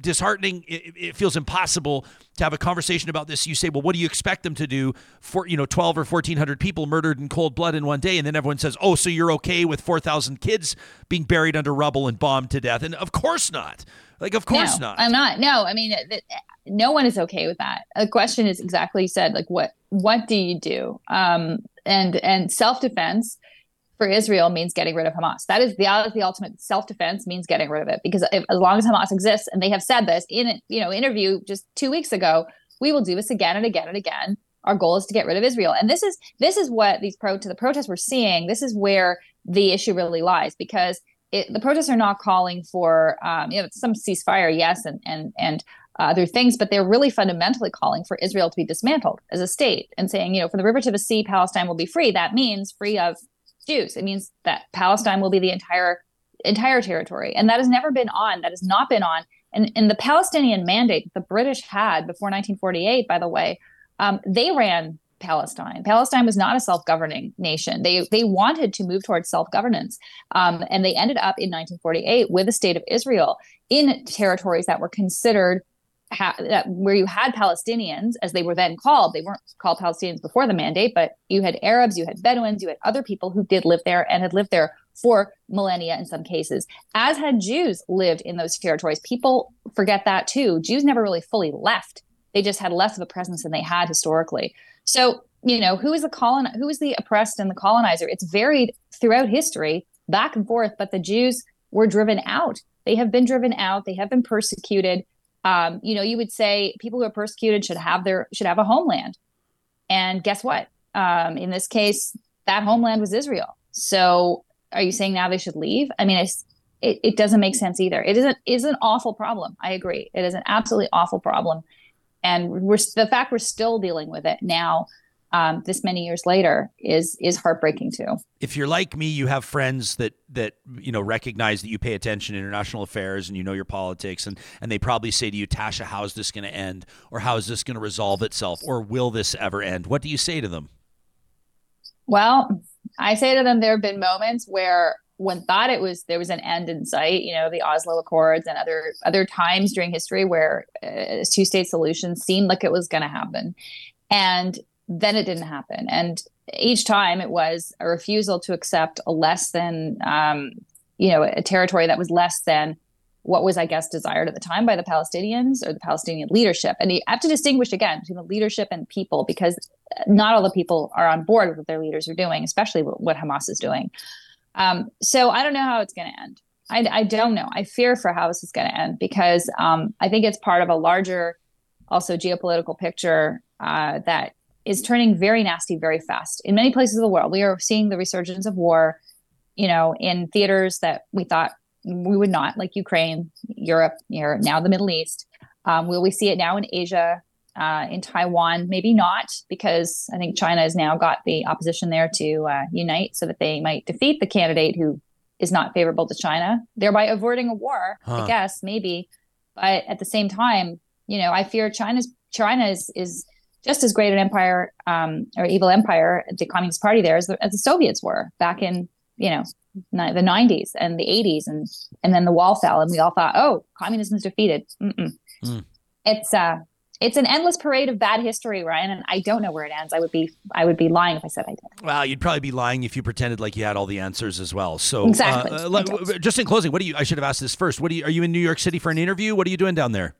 disheartening. It, it, feels impossible to have a conversation about this. You say, well, what do you expect them to do for you know twelve or fourteen hundred people murdered in cold blood in one day, and then everyone says, oh, so you're okay with four thousand kids being buried under rubble and bombed to death? And of course not. Like of course no, not. I'm not. No, I mean. no one is okay with that. The question is exactly said, like what what do you do? Um, and and self defense for Israel means getting rid of Hamas. That is the, the ultimate self defense means getting rid of it because if, as long as Hamas exists, and they have said this in you know interview just two weeks ago, we will do this again and again and again. Our goal is to get rid of Israel, and this is this is what these pro to the protests we're seeing. This is where the issue really lies because it, the protests are not calling for um, you know some ceasefire, yes, and and and other things, but they're really fundamentally calling for Israel to be dismantled as a state and saying, you know, from the river to the sea, Palestine will be free. That means free of Jews. It means that Palestine will be the entire entire territory, and that has never been on. That has not been on. And, and the Palestinian mandate the British had before 1948, by the way, um, they ran Palestine. Palestine was not a self-governing nation. They they wanted to move towards self-governance, um, and they ended up in 1948 with the state of Israel in territories that were considered ha- where you had Palestinians, as they were then called, they weren't called Palestinians before the mandate, but you had Arabs, you had Bedouins, you had other people who did live there and had lived there for millennia in some cases, as had Jews lived in those territories. People forget that too. Jews never really fully left. They just had less of a presence than they had historically. So, you know, who is the colon who is the oppressed and the colonizer? It's varied throughout history, back and forth, but the Jews were driven out. They have been driven out, they have been persecuted um, you know, you would say people who are persecuted should have their should have a homeland. And guess what? Um, in this case, that homeland was Israel. So are you saying now they should leave? I mean, it, it doesn't make sense either. It is an, is an awful problem. I agree. It is an absolutely awful problem. And we're the fact we're still dealing with it now um, this many years later is is heartbreaking too. If you're like me, you have friends that that you know recognize that you pay attention to international affairs and you know your politics, and and they probably say to you, Tasha, how is this going to end, or how is this going to resolve itself, or will this ever end? What do you say to them? Well, I say to them, there have been moments where one thought it was there was an end in sight you know the oslo accords and other other times during history where a two state solution seemed like it was going to happen and then it didn't happen. And each time it was a refusal to accept a less than, um, you know, a territory that was less than what was, I guess, desired at the time by the Palestinians or the Palestinian leadership. And you have to distinguish again between the leadership and people because not all the people are on board with what their leaders are doing, especially what Hamas is doing. Um, so I don't know how it's going to end. I, I, don't know. I fear for how this is going to end because um, I think it's part of a larger, also geopolitical picture uh, that is turning very nasty very fast in many places of the world. We are seeing the resurgence of war, you know, in theaters that we thought we would not, like Ukraine, Europe, near now the Middle East. Um, will we see it now in Asia, uh, in Taiwan? Maybe not, because I think China has now got the opposition there to uh, unite so that they might defeat the candidate who is not favorable to China, thereby avoiding a war. Huh. I guess maybe, but at the same time, you know, I fear China's China is is just as great an empire um, or evil empire, the Communist Party there, as the, as the Soviets were back in you know the 90s and the 80s and and then the wall fell and we all thought oh communism is defeated. Mm. it's uh it's an endless parade of bad history ryan and i don't know where it ends. I would be i would be lying if i said i did well you'd probably be lying if you pretended like you had all the answers as well. So exactly. uh, just in closing what do you i should have asked this first. What do you are you in new york city for an interview? What are you doing down there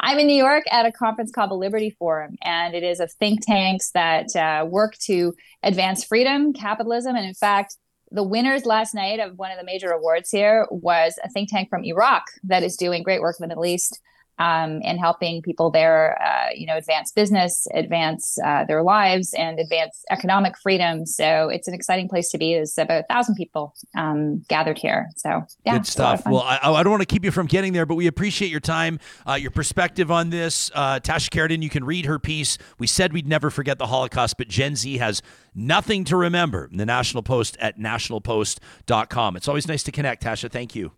I'm in New York at a conference called the Liberty Forum, and it is of think tanks that uh, work to advance freedom, capitalism, and in fact, the winners last night of one of the major awards here was a think tank from Iraq that is doing great work in the Middle East um, and helping people there, uh, you know, advance business, advance uh, their lives, and advance economic freedom. So it's an exciting place to be. There's about a thousand people um, gathered here. So yeah, good stuff. Well, I, I, don't want to keep you from getting there, but we appreciate your time, uh, your perspective on this. Uh, Tasha Kheiriddin, you can read her piece. We said we'd never forget the Holocaust, but Gen Z has nothing to remember. The National Post at nationalpost.com. It's always nice to connect, Tasha. Thank you.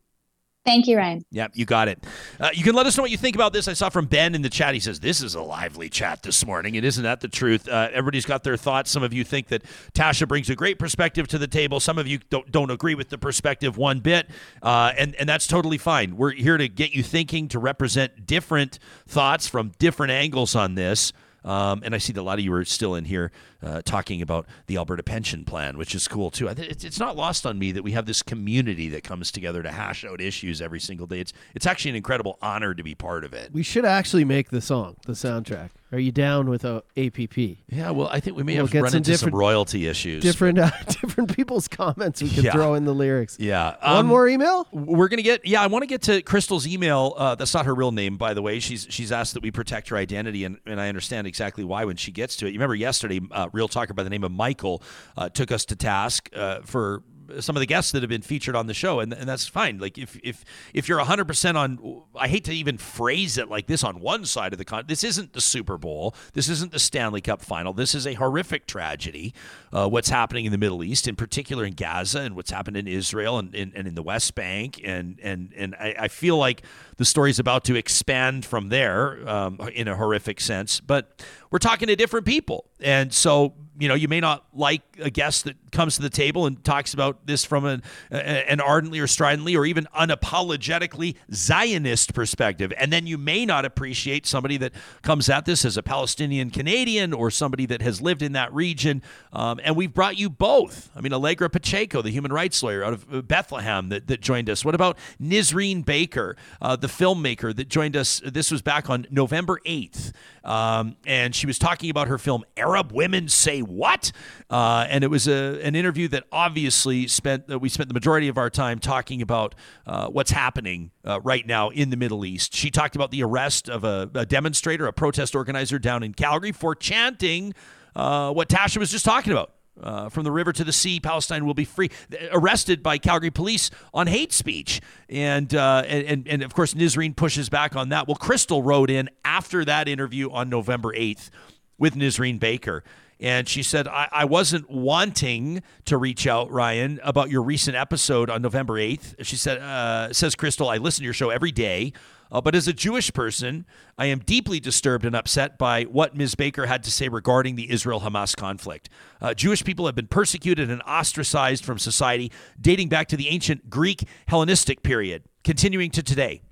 Thank you, Ryan. Yep, you got it. Uh, you can let us know what you think about this. I saw from Ben in the chat. He says, This is a lively chat this morning. And isn't that the truth? Uh, everybody's got their thoughts. Some of you think that Tasha brings a great perspective to the table. Some of you don't, don't agree with the perspective one bit. Uh, and, and that's totally fine. We're here to get you thinking, to represent different thoughts from different angles on this. Um, and I see that a lot of you are still in here uh, talking about the Alberta pension plan, which is cool too. It's, it's not lost on me that we have this community that comes together to hash out issues every single day. It's it's actually an incredible honor to be part of it. We should actually make the song, the soundtrack. Are you down with a APP? Yeah, well, I think we may we'll have run some into some royalty issues. Different uh, (laughs) different people's comments we could yeah. throw in the lyrics. Yeah. Um, One more email? We're going to get Yeah, I want to get to Crystal's email. Uh, that's not her real name, by the way. She's she's asked that we protect her identity, and, and I understand exactly why when she gets to it. You remember yesterday, uh, Real Talker by the name of Michael uh, took us to task uh, for some of the guests that have been featured on the show, and, and that's fine. Like if if if you're 100 percent on, I hate to even phrase it like this on one side of the con. This isn't the Super Bowl. This isn't the Stanley Cup Final. This is a horrific tragedy. Uh, what's happening in the Middle East, in particular in Gaza, and what's happened in Israel and, and, and in the West Bank, and and and I, I feel like the story is about to expand from there um, in a horrific sense. But we're talking to different people, and so you know, you may not like a guest that comes to the table and talks about this from an, an ardently or stridently or even unapologetically Zionist perspective. And then you may not appreciate somebody that comes at this as a Palestinian Canadian or somebody that has lived in that region. Um, and we've brought you both. I mean, Allegra Pacheco, the human rights lawyer out of Bethlehem that, that joined us. What about Nizreen Baker, uh, the filmmaker that joined us? This was back on November 8th. Um, and she was talking about her film Arab Women Say What? Uh, and it was a, an interview that obviously spent uh, we spent the majority of our time talking about uh, what's happening uh, right now in the Middle East. She talked about the arrest of a, a demonstrator, a protest organizer down in Calgary for chanting uh, what Tasha was just talking about. Uh, from the river to the sea, Palestine will be free. Arrested by Calgary police on hate speech, and uh, and and of course Nizreen pushes back on that. Well, Crystal wrote in after that interview on November eighth with Nizreen Baker. And she said, I, I, wasn't wanting to reach out, Ryan, about your recent episode on November 8th. She said, uh, says Crystal, I listen to your show every day. Uh, but as a Jewish person, I am deeply disturbed and upset by what Ms. Baker had to say regarding the Israel Hamas conflict. Uh, Jewish people have been persecuted and ostracized from society dating back to the ancient Greek Hellenistic period, continuing to today.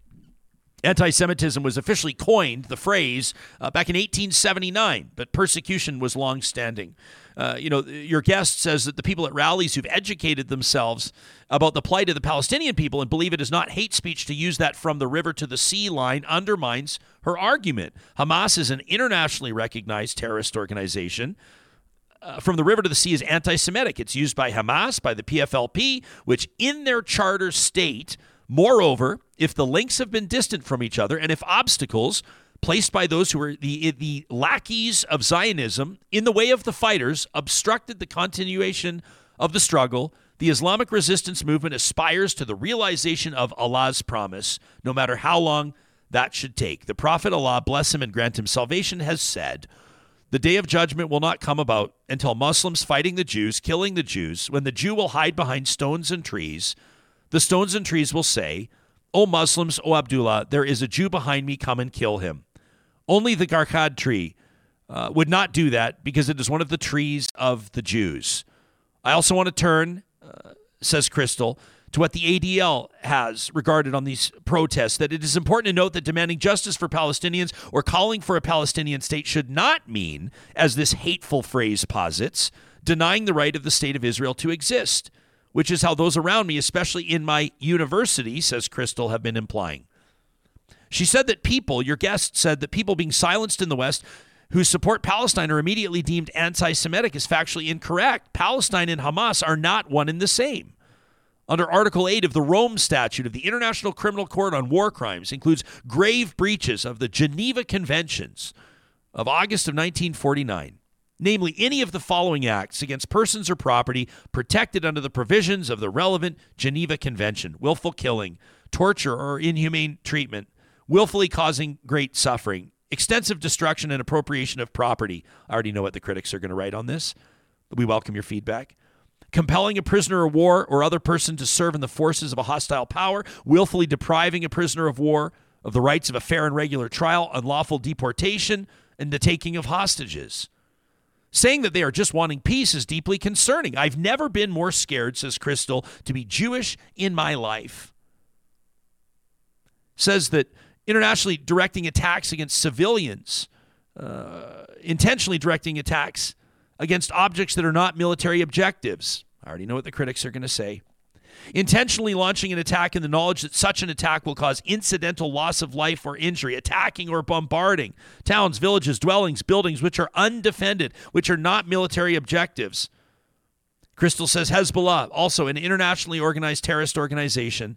Anti Semitism was officially coined, the phrase, uh, back in 1879, but persecution was long standing. Uh, you know, your guest says that the people at rallies who've educated themselves about the plight of the Palestinian people and believe it is not hate speech to use that from the river to the sea line undermines her argument. Hamas is an internationally recognized terrorist organization. Uh, from the river to the sea is anti Semitic. It's used by Hamas, by the PFLP, which in their charter state Moreover, if the links have been distant from each other and if obstacles placed by those who are the, the lackeys of Zionism in the way of the fighters obstructed the continuation of the struggle, the Islamic resistance movement aspires to the realization of Allah's promise, no matter how long that should take. The Prophet Allah, bless him and grant him salvation, has said, The day of judgment will not come about until Muslims fighting the Jews, killing the Jews, when the Jew will hide behind stones and trees the stones and trees will say, O Muslims, O Abdullah, there is a Jew behind me, come and kill him. Only the Garkad tree uh, would not do that because it is one of the trees of the Jews. I also want to turn, uh, says Crystal, to what the ADL has regarded on these protests that it is important to note that demanding justice for Palestinians or calling for a Palestinian state should not mean, as this hateful phrase posits, denying the right of the state of Israel to exist which is how those around me, especially in my university, says Crystal, have been implying. She said that people, your guest said that people being silenced in the West who support Palestine are immediately deemed anti Semitic is factually incorrect. Palestine and Hamas are not one and the same. Under Article 8 of the Rome Statute of the International Criminal Court on War Crimes includes grave breaches of the Geneva Conventions of August of 1949 namely any of the following acts against persons or property protected under the provisions of the relevant Geneva Convention willful killing, torture or inhumane treatment, willfully causing great suffering, extensive destruction and appropriation of property. I already know what the critics are going to write on this. We welcome your feedback. Compelling a prisoner of war or other person to serve in the forces of a hostile power, willfully depriving a prisoner of war of the rights of a fair and regular trial, unlawful deportation, and the taking of hostages. Saying that they are just wanting peace is deeply concerning. I've never been more scared, says Crystal, to be Jewish in my life. Says that internationally directing attacks against civilians, uh, intentionally directing attacks against objects that are not military objectives. I already know what the critics are going to say intentionally launching an attack in the knowledge that such an attack will cause incidental loss of life or injury, attacking or bombarding towns, villages, dwellings, buildings which are undefended, which are not military objectives. Crystal says Hezbollah, also an internationally organized terrorist organization,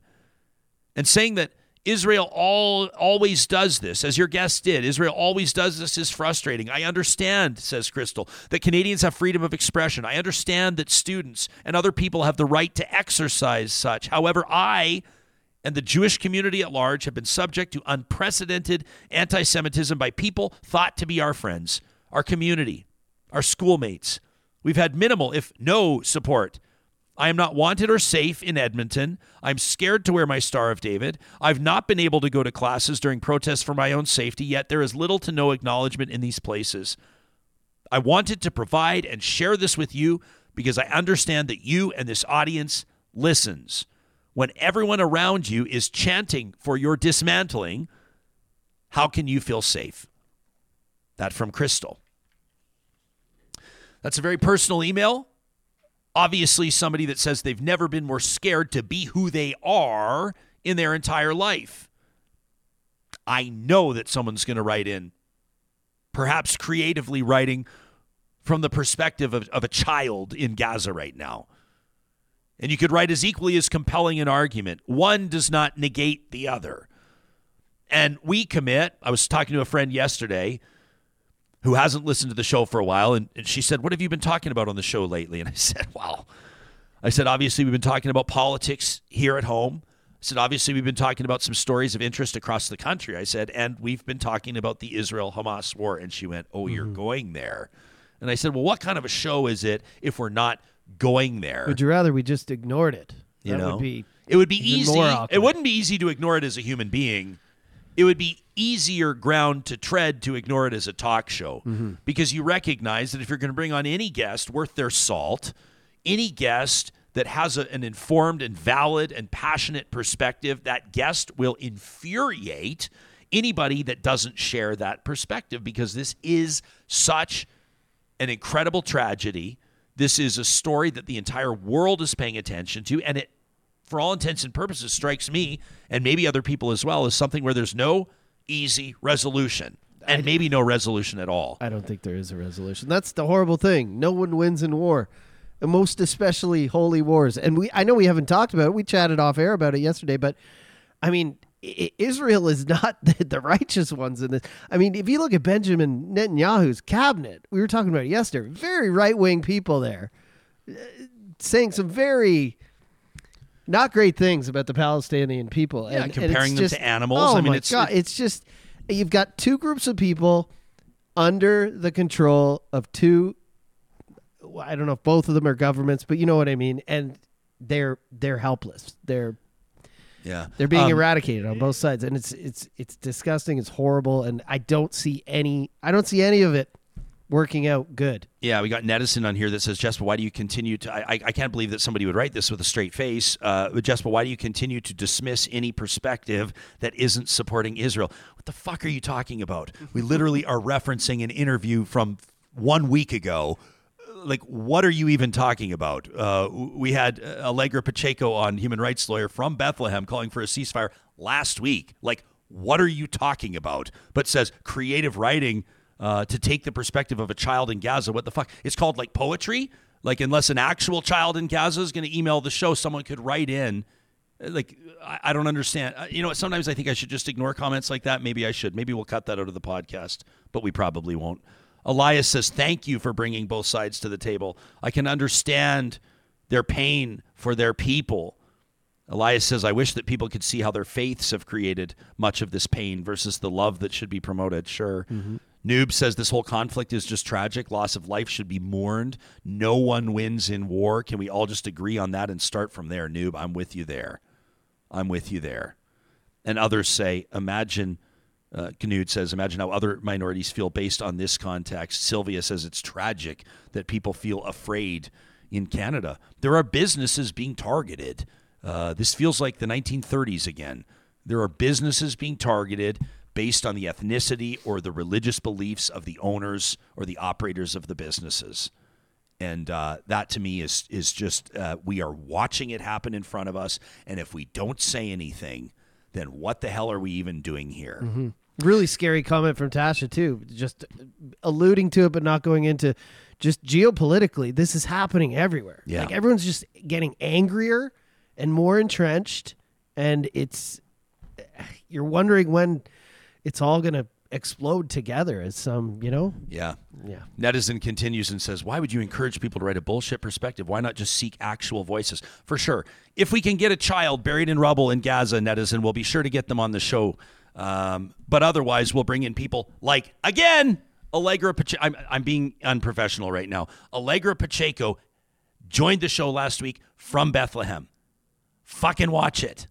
and saying that Israel all, always does this, as your guest did. Israel always does this is frustrating. I understand, says Crystal, that Canadians have freedom of expression. I understand that students and other people have the right to exercise such. However, I and the Jewish community at large have been subject to unprecedented anti Semitism by people thought to be our friends, our community, our schoolmates. We've had minimal, if no, support I am not wanted or safe in Edmonton. I'm scared to wear my Star of David. I've not been able to go to classes during protests for my own safety, yet there is little to no acknowledgement in these places. I wanted to provide and share this with you because I understand that you and this audience listens. When everyone around you is chanting for your dismantling, how can you feel safe? That from Crystal. That's a very personal email obviously somebody that says they've never been more scared to be who they are in their entire life. I know that someone's going to write in, perhaps creatively writing from the perspective of, of a child in Gaza right now. And you could write as equally as compelling an argument. One does not negate the other. And we commit, I was talking to a friend yesterday who hasn't listened to the show for a while. And, and she said, What have you been talking about on the show lately? And I said, Well, I said, obviously, we've been talking about politics here at home. I said, obviously, we've been talking about some stories of interest across the country. I said, and we've been talking about the Israel Hamas war. And she went, Oh, you're mm-hmm. going there. And I said, Well, what kind of a show is it if we're not going there? Would you rather we just ignored it? You that know, would be it would be easy. It wouldn't be easy to ignore it as a human being it would be easier ground to tread to ignore it as a talk show mm-hmm. because you recognize that if you're going to bring on any guest worth their salt, any guest that has a, an informed and valid and passionate perspective, that guest will infuriate anybody that doesn't share that perspective because this is such an incredible tragedy. This is a story that the entire world is paying attention to, and it, for all intents and purposes, strikes me and maybe other people as well as something where there's no easy resolution and maybe no resolution at all. I don't think there is a resolution. That's the horrible thing. No one wins in war, and most especially holy wars. And we, I know we haven't talked about it. We chatted off air about it yesterday, but I mean, I- Israel is (laughs) not the, the righteous ones in this. I mean, if you look at Benjamin Netanyahu's cabinet, we were talking about it yesterday. Very right wing people there, uh, saying some very. Not great things about the Palestinian people. Yeah, and, and comparing it's them just- to animals. Oh I mean, my it's- God, it's just you've got two groups of people under the control of two I don't know if both of them are governments, but you know what I mean and they're they're helpless. They're Yeah, they're being Um, eradicated on both sides and it's it's it's disgusting, it's horrible and I don't see any I don't see any of it working out good. Yeah, we got Nedison on here that says, Jesper, why do you continue to? I, I- can't believe that somebody would write this with a straight face. Uh, but Jesper, why do you continue to dismiss any perspective that isn't supporting Israel? What the fuck are you talking about? We (laughs) literally are referencing an interview from one week ago. Like, what are you even talking about? Uh, we had uh, Allegra Pacheco on, human rights lawyer from Bethlehem, calling for a ceasefire last week. Like, what are you talking about? But says creative writing uh, to take the perspective of a child in Gaza. What the fuck? It's called like poetry. Like unless an actual child in Gaza is going to email the show, someone could write in. uh, Like I, I don't understand. Uh, You know, sometimes I think I should just ignore comments like that. Maybe I should. Maybe we'll cut that out of the podcast, but we probably won't. Elias says, "Thank you for bringing both sides to the table. I can understand their pain for their people." Elias says, I wish that people could see how their faiths have created much of this pain versus the love that should be promoted. Sure. Noob says this whole conflict is just tragic. Loss of life should be mourned. No one wins in war. Can we all just agree on that and start from there? Noob, I'm with you there. I'm with you there. And others say, imagine, uh, Knud says, imagine how other minorities feel based on this context. Sylvia says it's tragic that people feel afraid in Canada. There are businesses being targeted. Uh, this feels like the 1930s again. There are businesses being targeted based on the ethnicity or the religious beliefs of the owners or the operators of the businesses and uh, that to me is is just uh, we are watching it happen in front of us and if we don't say anything then what the hell are we even doing here Really scary comment from Tasha too, just alluding to it but not going into just geopolitically. This is happening everywhere. Yeah. Like everyone's just getting angrier and more entrenched and it's you're wondering when it's all going to explode together as some, you know? yeah Yeah. Netizen continues and says, Why would you encourage people to write a bullshit perspective? Why not just seek actual voices? For sure. If we can get a child buried in rubble in Gaza, Netizen, we'll be sure to get them on the show. Um, but otherwise, we'll bring in people like, again, Allegra Pacheco. I'm, I'm being unprofessional right now. Allegra Pacheco joined the show last week from Bethlehem. Fucking watch it.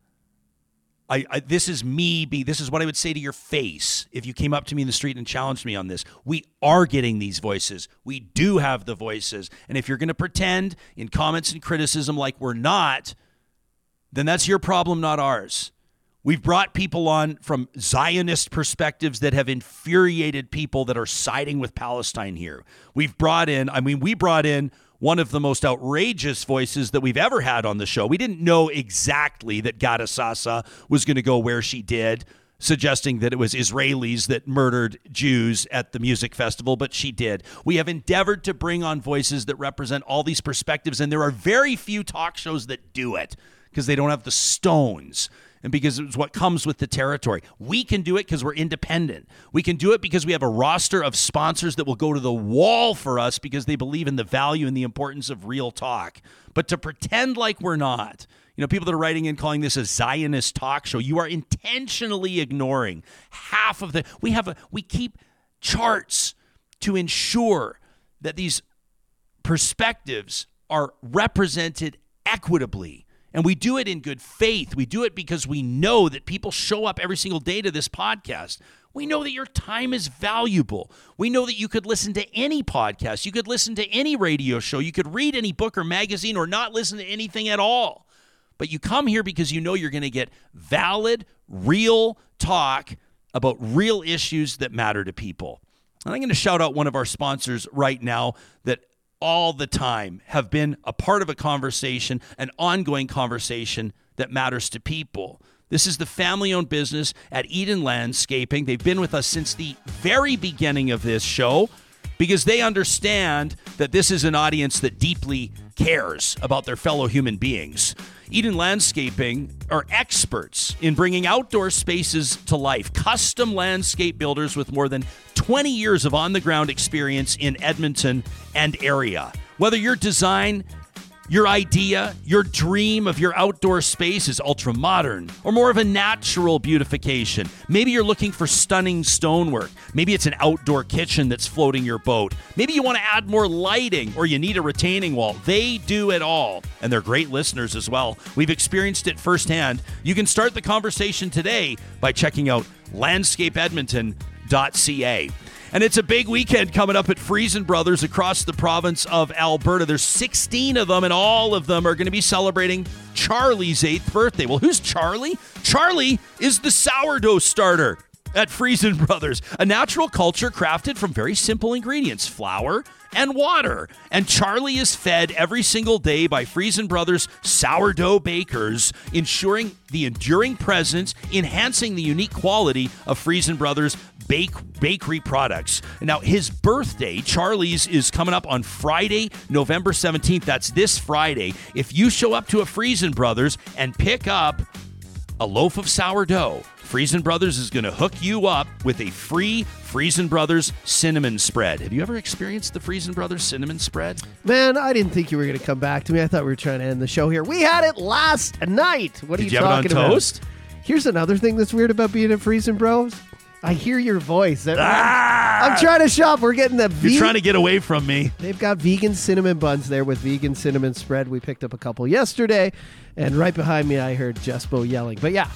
I, I this is me be this is what I would say to your face if you came up to me in the street and challenged me on this. We are getting these voices. We do have the voices. And if you're going to pretend in comments and criticism like we're not, then that's your problem, not ours. We've brought people on from Zionist perspectives that have infuriated people that are siding with Palestine here. We've brought in, I mean, we brought in one of the most outrageous voices that we've ever had on the show. We didn't know exactly that Ghada Sasa was going to go where she did, suggesting that it was Israelis that murdered Jews at the music festival, but she did. We have endeavored to bring on voices that represent all these perspectives, and there are very few talk shows that do it because they don't have the stones and because it's what comes with the territory. We can do it because we're independent. We can do it because we have a roster of sponsors that will go to the wall for us because they believe in the value and the importance of real talk. But to pretend like we're not, you know, people that are writing in calling this a Zionist talk show, you are intentionally ignoring half of the. We have a. We keep charts to ensure that these perspectives are represented equitably. And we do it in good faith. We do it because we know that people show up every single day to this podcast. We know that your time is valuable. We know that you could listen to any podcast, you could listen to any radio show, you could read any book or magazine, or not listen to anything at all. But you come here because you know you're going to get valid, real talk about real issues that matter to people. And I'm going to shout out one of our sponsors right now that all the time have been a part of a conversation, an ongoing conversation that matters to people. This is the family owned business at Eden Landscaping. They've been with us since the very beginning of this show because they understand that this is an audience that deeply cares about their fellow human beings. Eden Landscaping are experts in bringing outdoor spaces to life, custom landscape builders with more than 20 years of on the ground experience in Edmonton and area. Whether your design your idea, your dream of your outdoor space is ultra modern or more of a natural beautification. Maybe you're looking for stunning stonework. Maybe it's an outdoor kitchen that's floating your boat. Maybe you want to add more lighting or you need a retaining wall. They do it all. And they're great listeners as well. We've experienced it firsthand. You can start the conversation today by checking out landscapeedmonton.ca. And it's a big weekend coming up at Freson Brothers across the province of Alberta. There's 16 of them, and all of them are going to be celebrating Charlie's eighth birthday. Well, who's Charlie? Charlie is the sourdough starter at Freson Brothers, a natural culture crafted from very simple ingredients flour and water. And Charlie is fed every single day by Freson Brothers sourdough bakers, ensuring the enduring presence, enhancing the unique quality of Freson Brothers bake bakery products. Now, his birthday, Charlie's, is coming up on Friday, November 17th. That's this Friday. If you show up to a Freson Brothers and pick up a loaf of sourdough, Freson Brothers is going to hook you up with a free Freson Brothers cinnamon spread. Have you ever experienced the Freson Brothers cinnamon spread? Man, I didn't think you were going to come back to me. I thought we were trying to end the show here. We had it last night. What are Did you, you on talking about? toast? Here's another thing that's weird about being at Freson Bros. I hear your voice. Ah! I'm trying to shop. We're getting the You're trying to get away from me. They've got vegan cinnamon buns there with vegan cinnamon spread. We picked up a couple yesterday, and right behind me, I heard Jespo yelling. But yeah,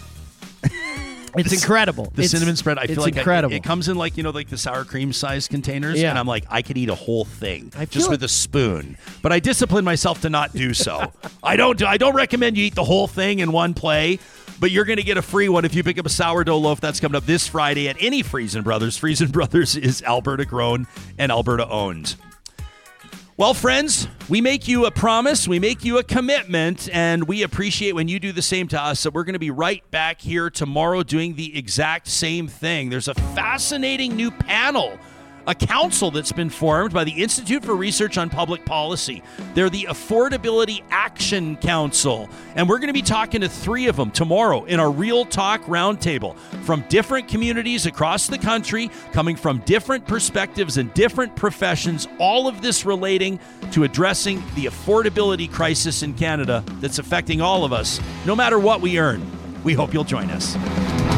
it's incredible. The It's- cinnamon spread, I feel like I- incredible. it comes in like you know, like the sour cream size containers, Yeah. and I'm like, I could eat a whole thing I just feel with a spoon. But I discipline myself to not do so. (laughs) I don't. Do, I don't recommend you eat the whole thing in one play. But you're going to get a free one if you pick up a sourdough loaf. That's coming up this Friday at any Freson Brothers. Freson Brothers is Alberta grown and Alberta owned. Well, friends, we make you a promise, we make you a commitment, and we appreciate when you do the same to us. So we're going to be right back here tomorrow doing the exact same thing. There's a fascinating new panel, a council that's been formed by the Institute for Research on Public Policy. They're the Affordability Action Council, and we're going to be talking to three of them tomorrow in our Real Talk Roundtable from different communities across the country, coming from different perspectives and different professions, all of this relating to addressing the affordability crisis in Canada that's affecting all of us, no matter what we earn. We hope you'll join us.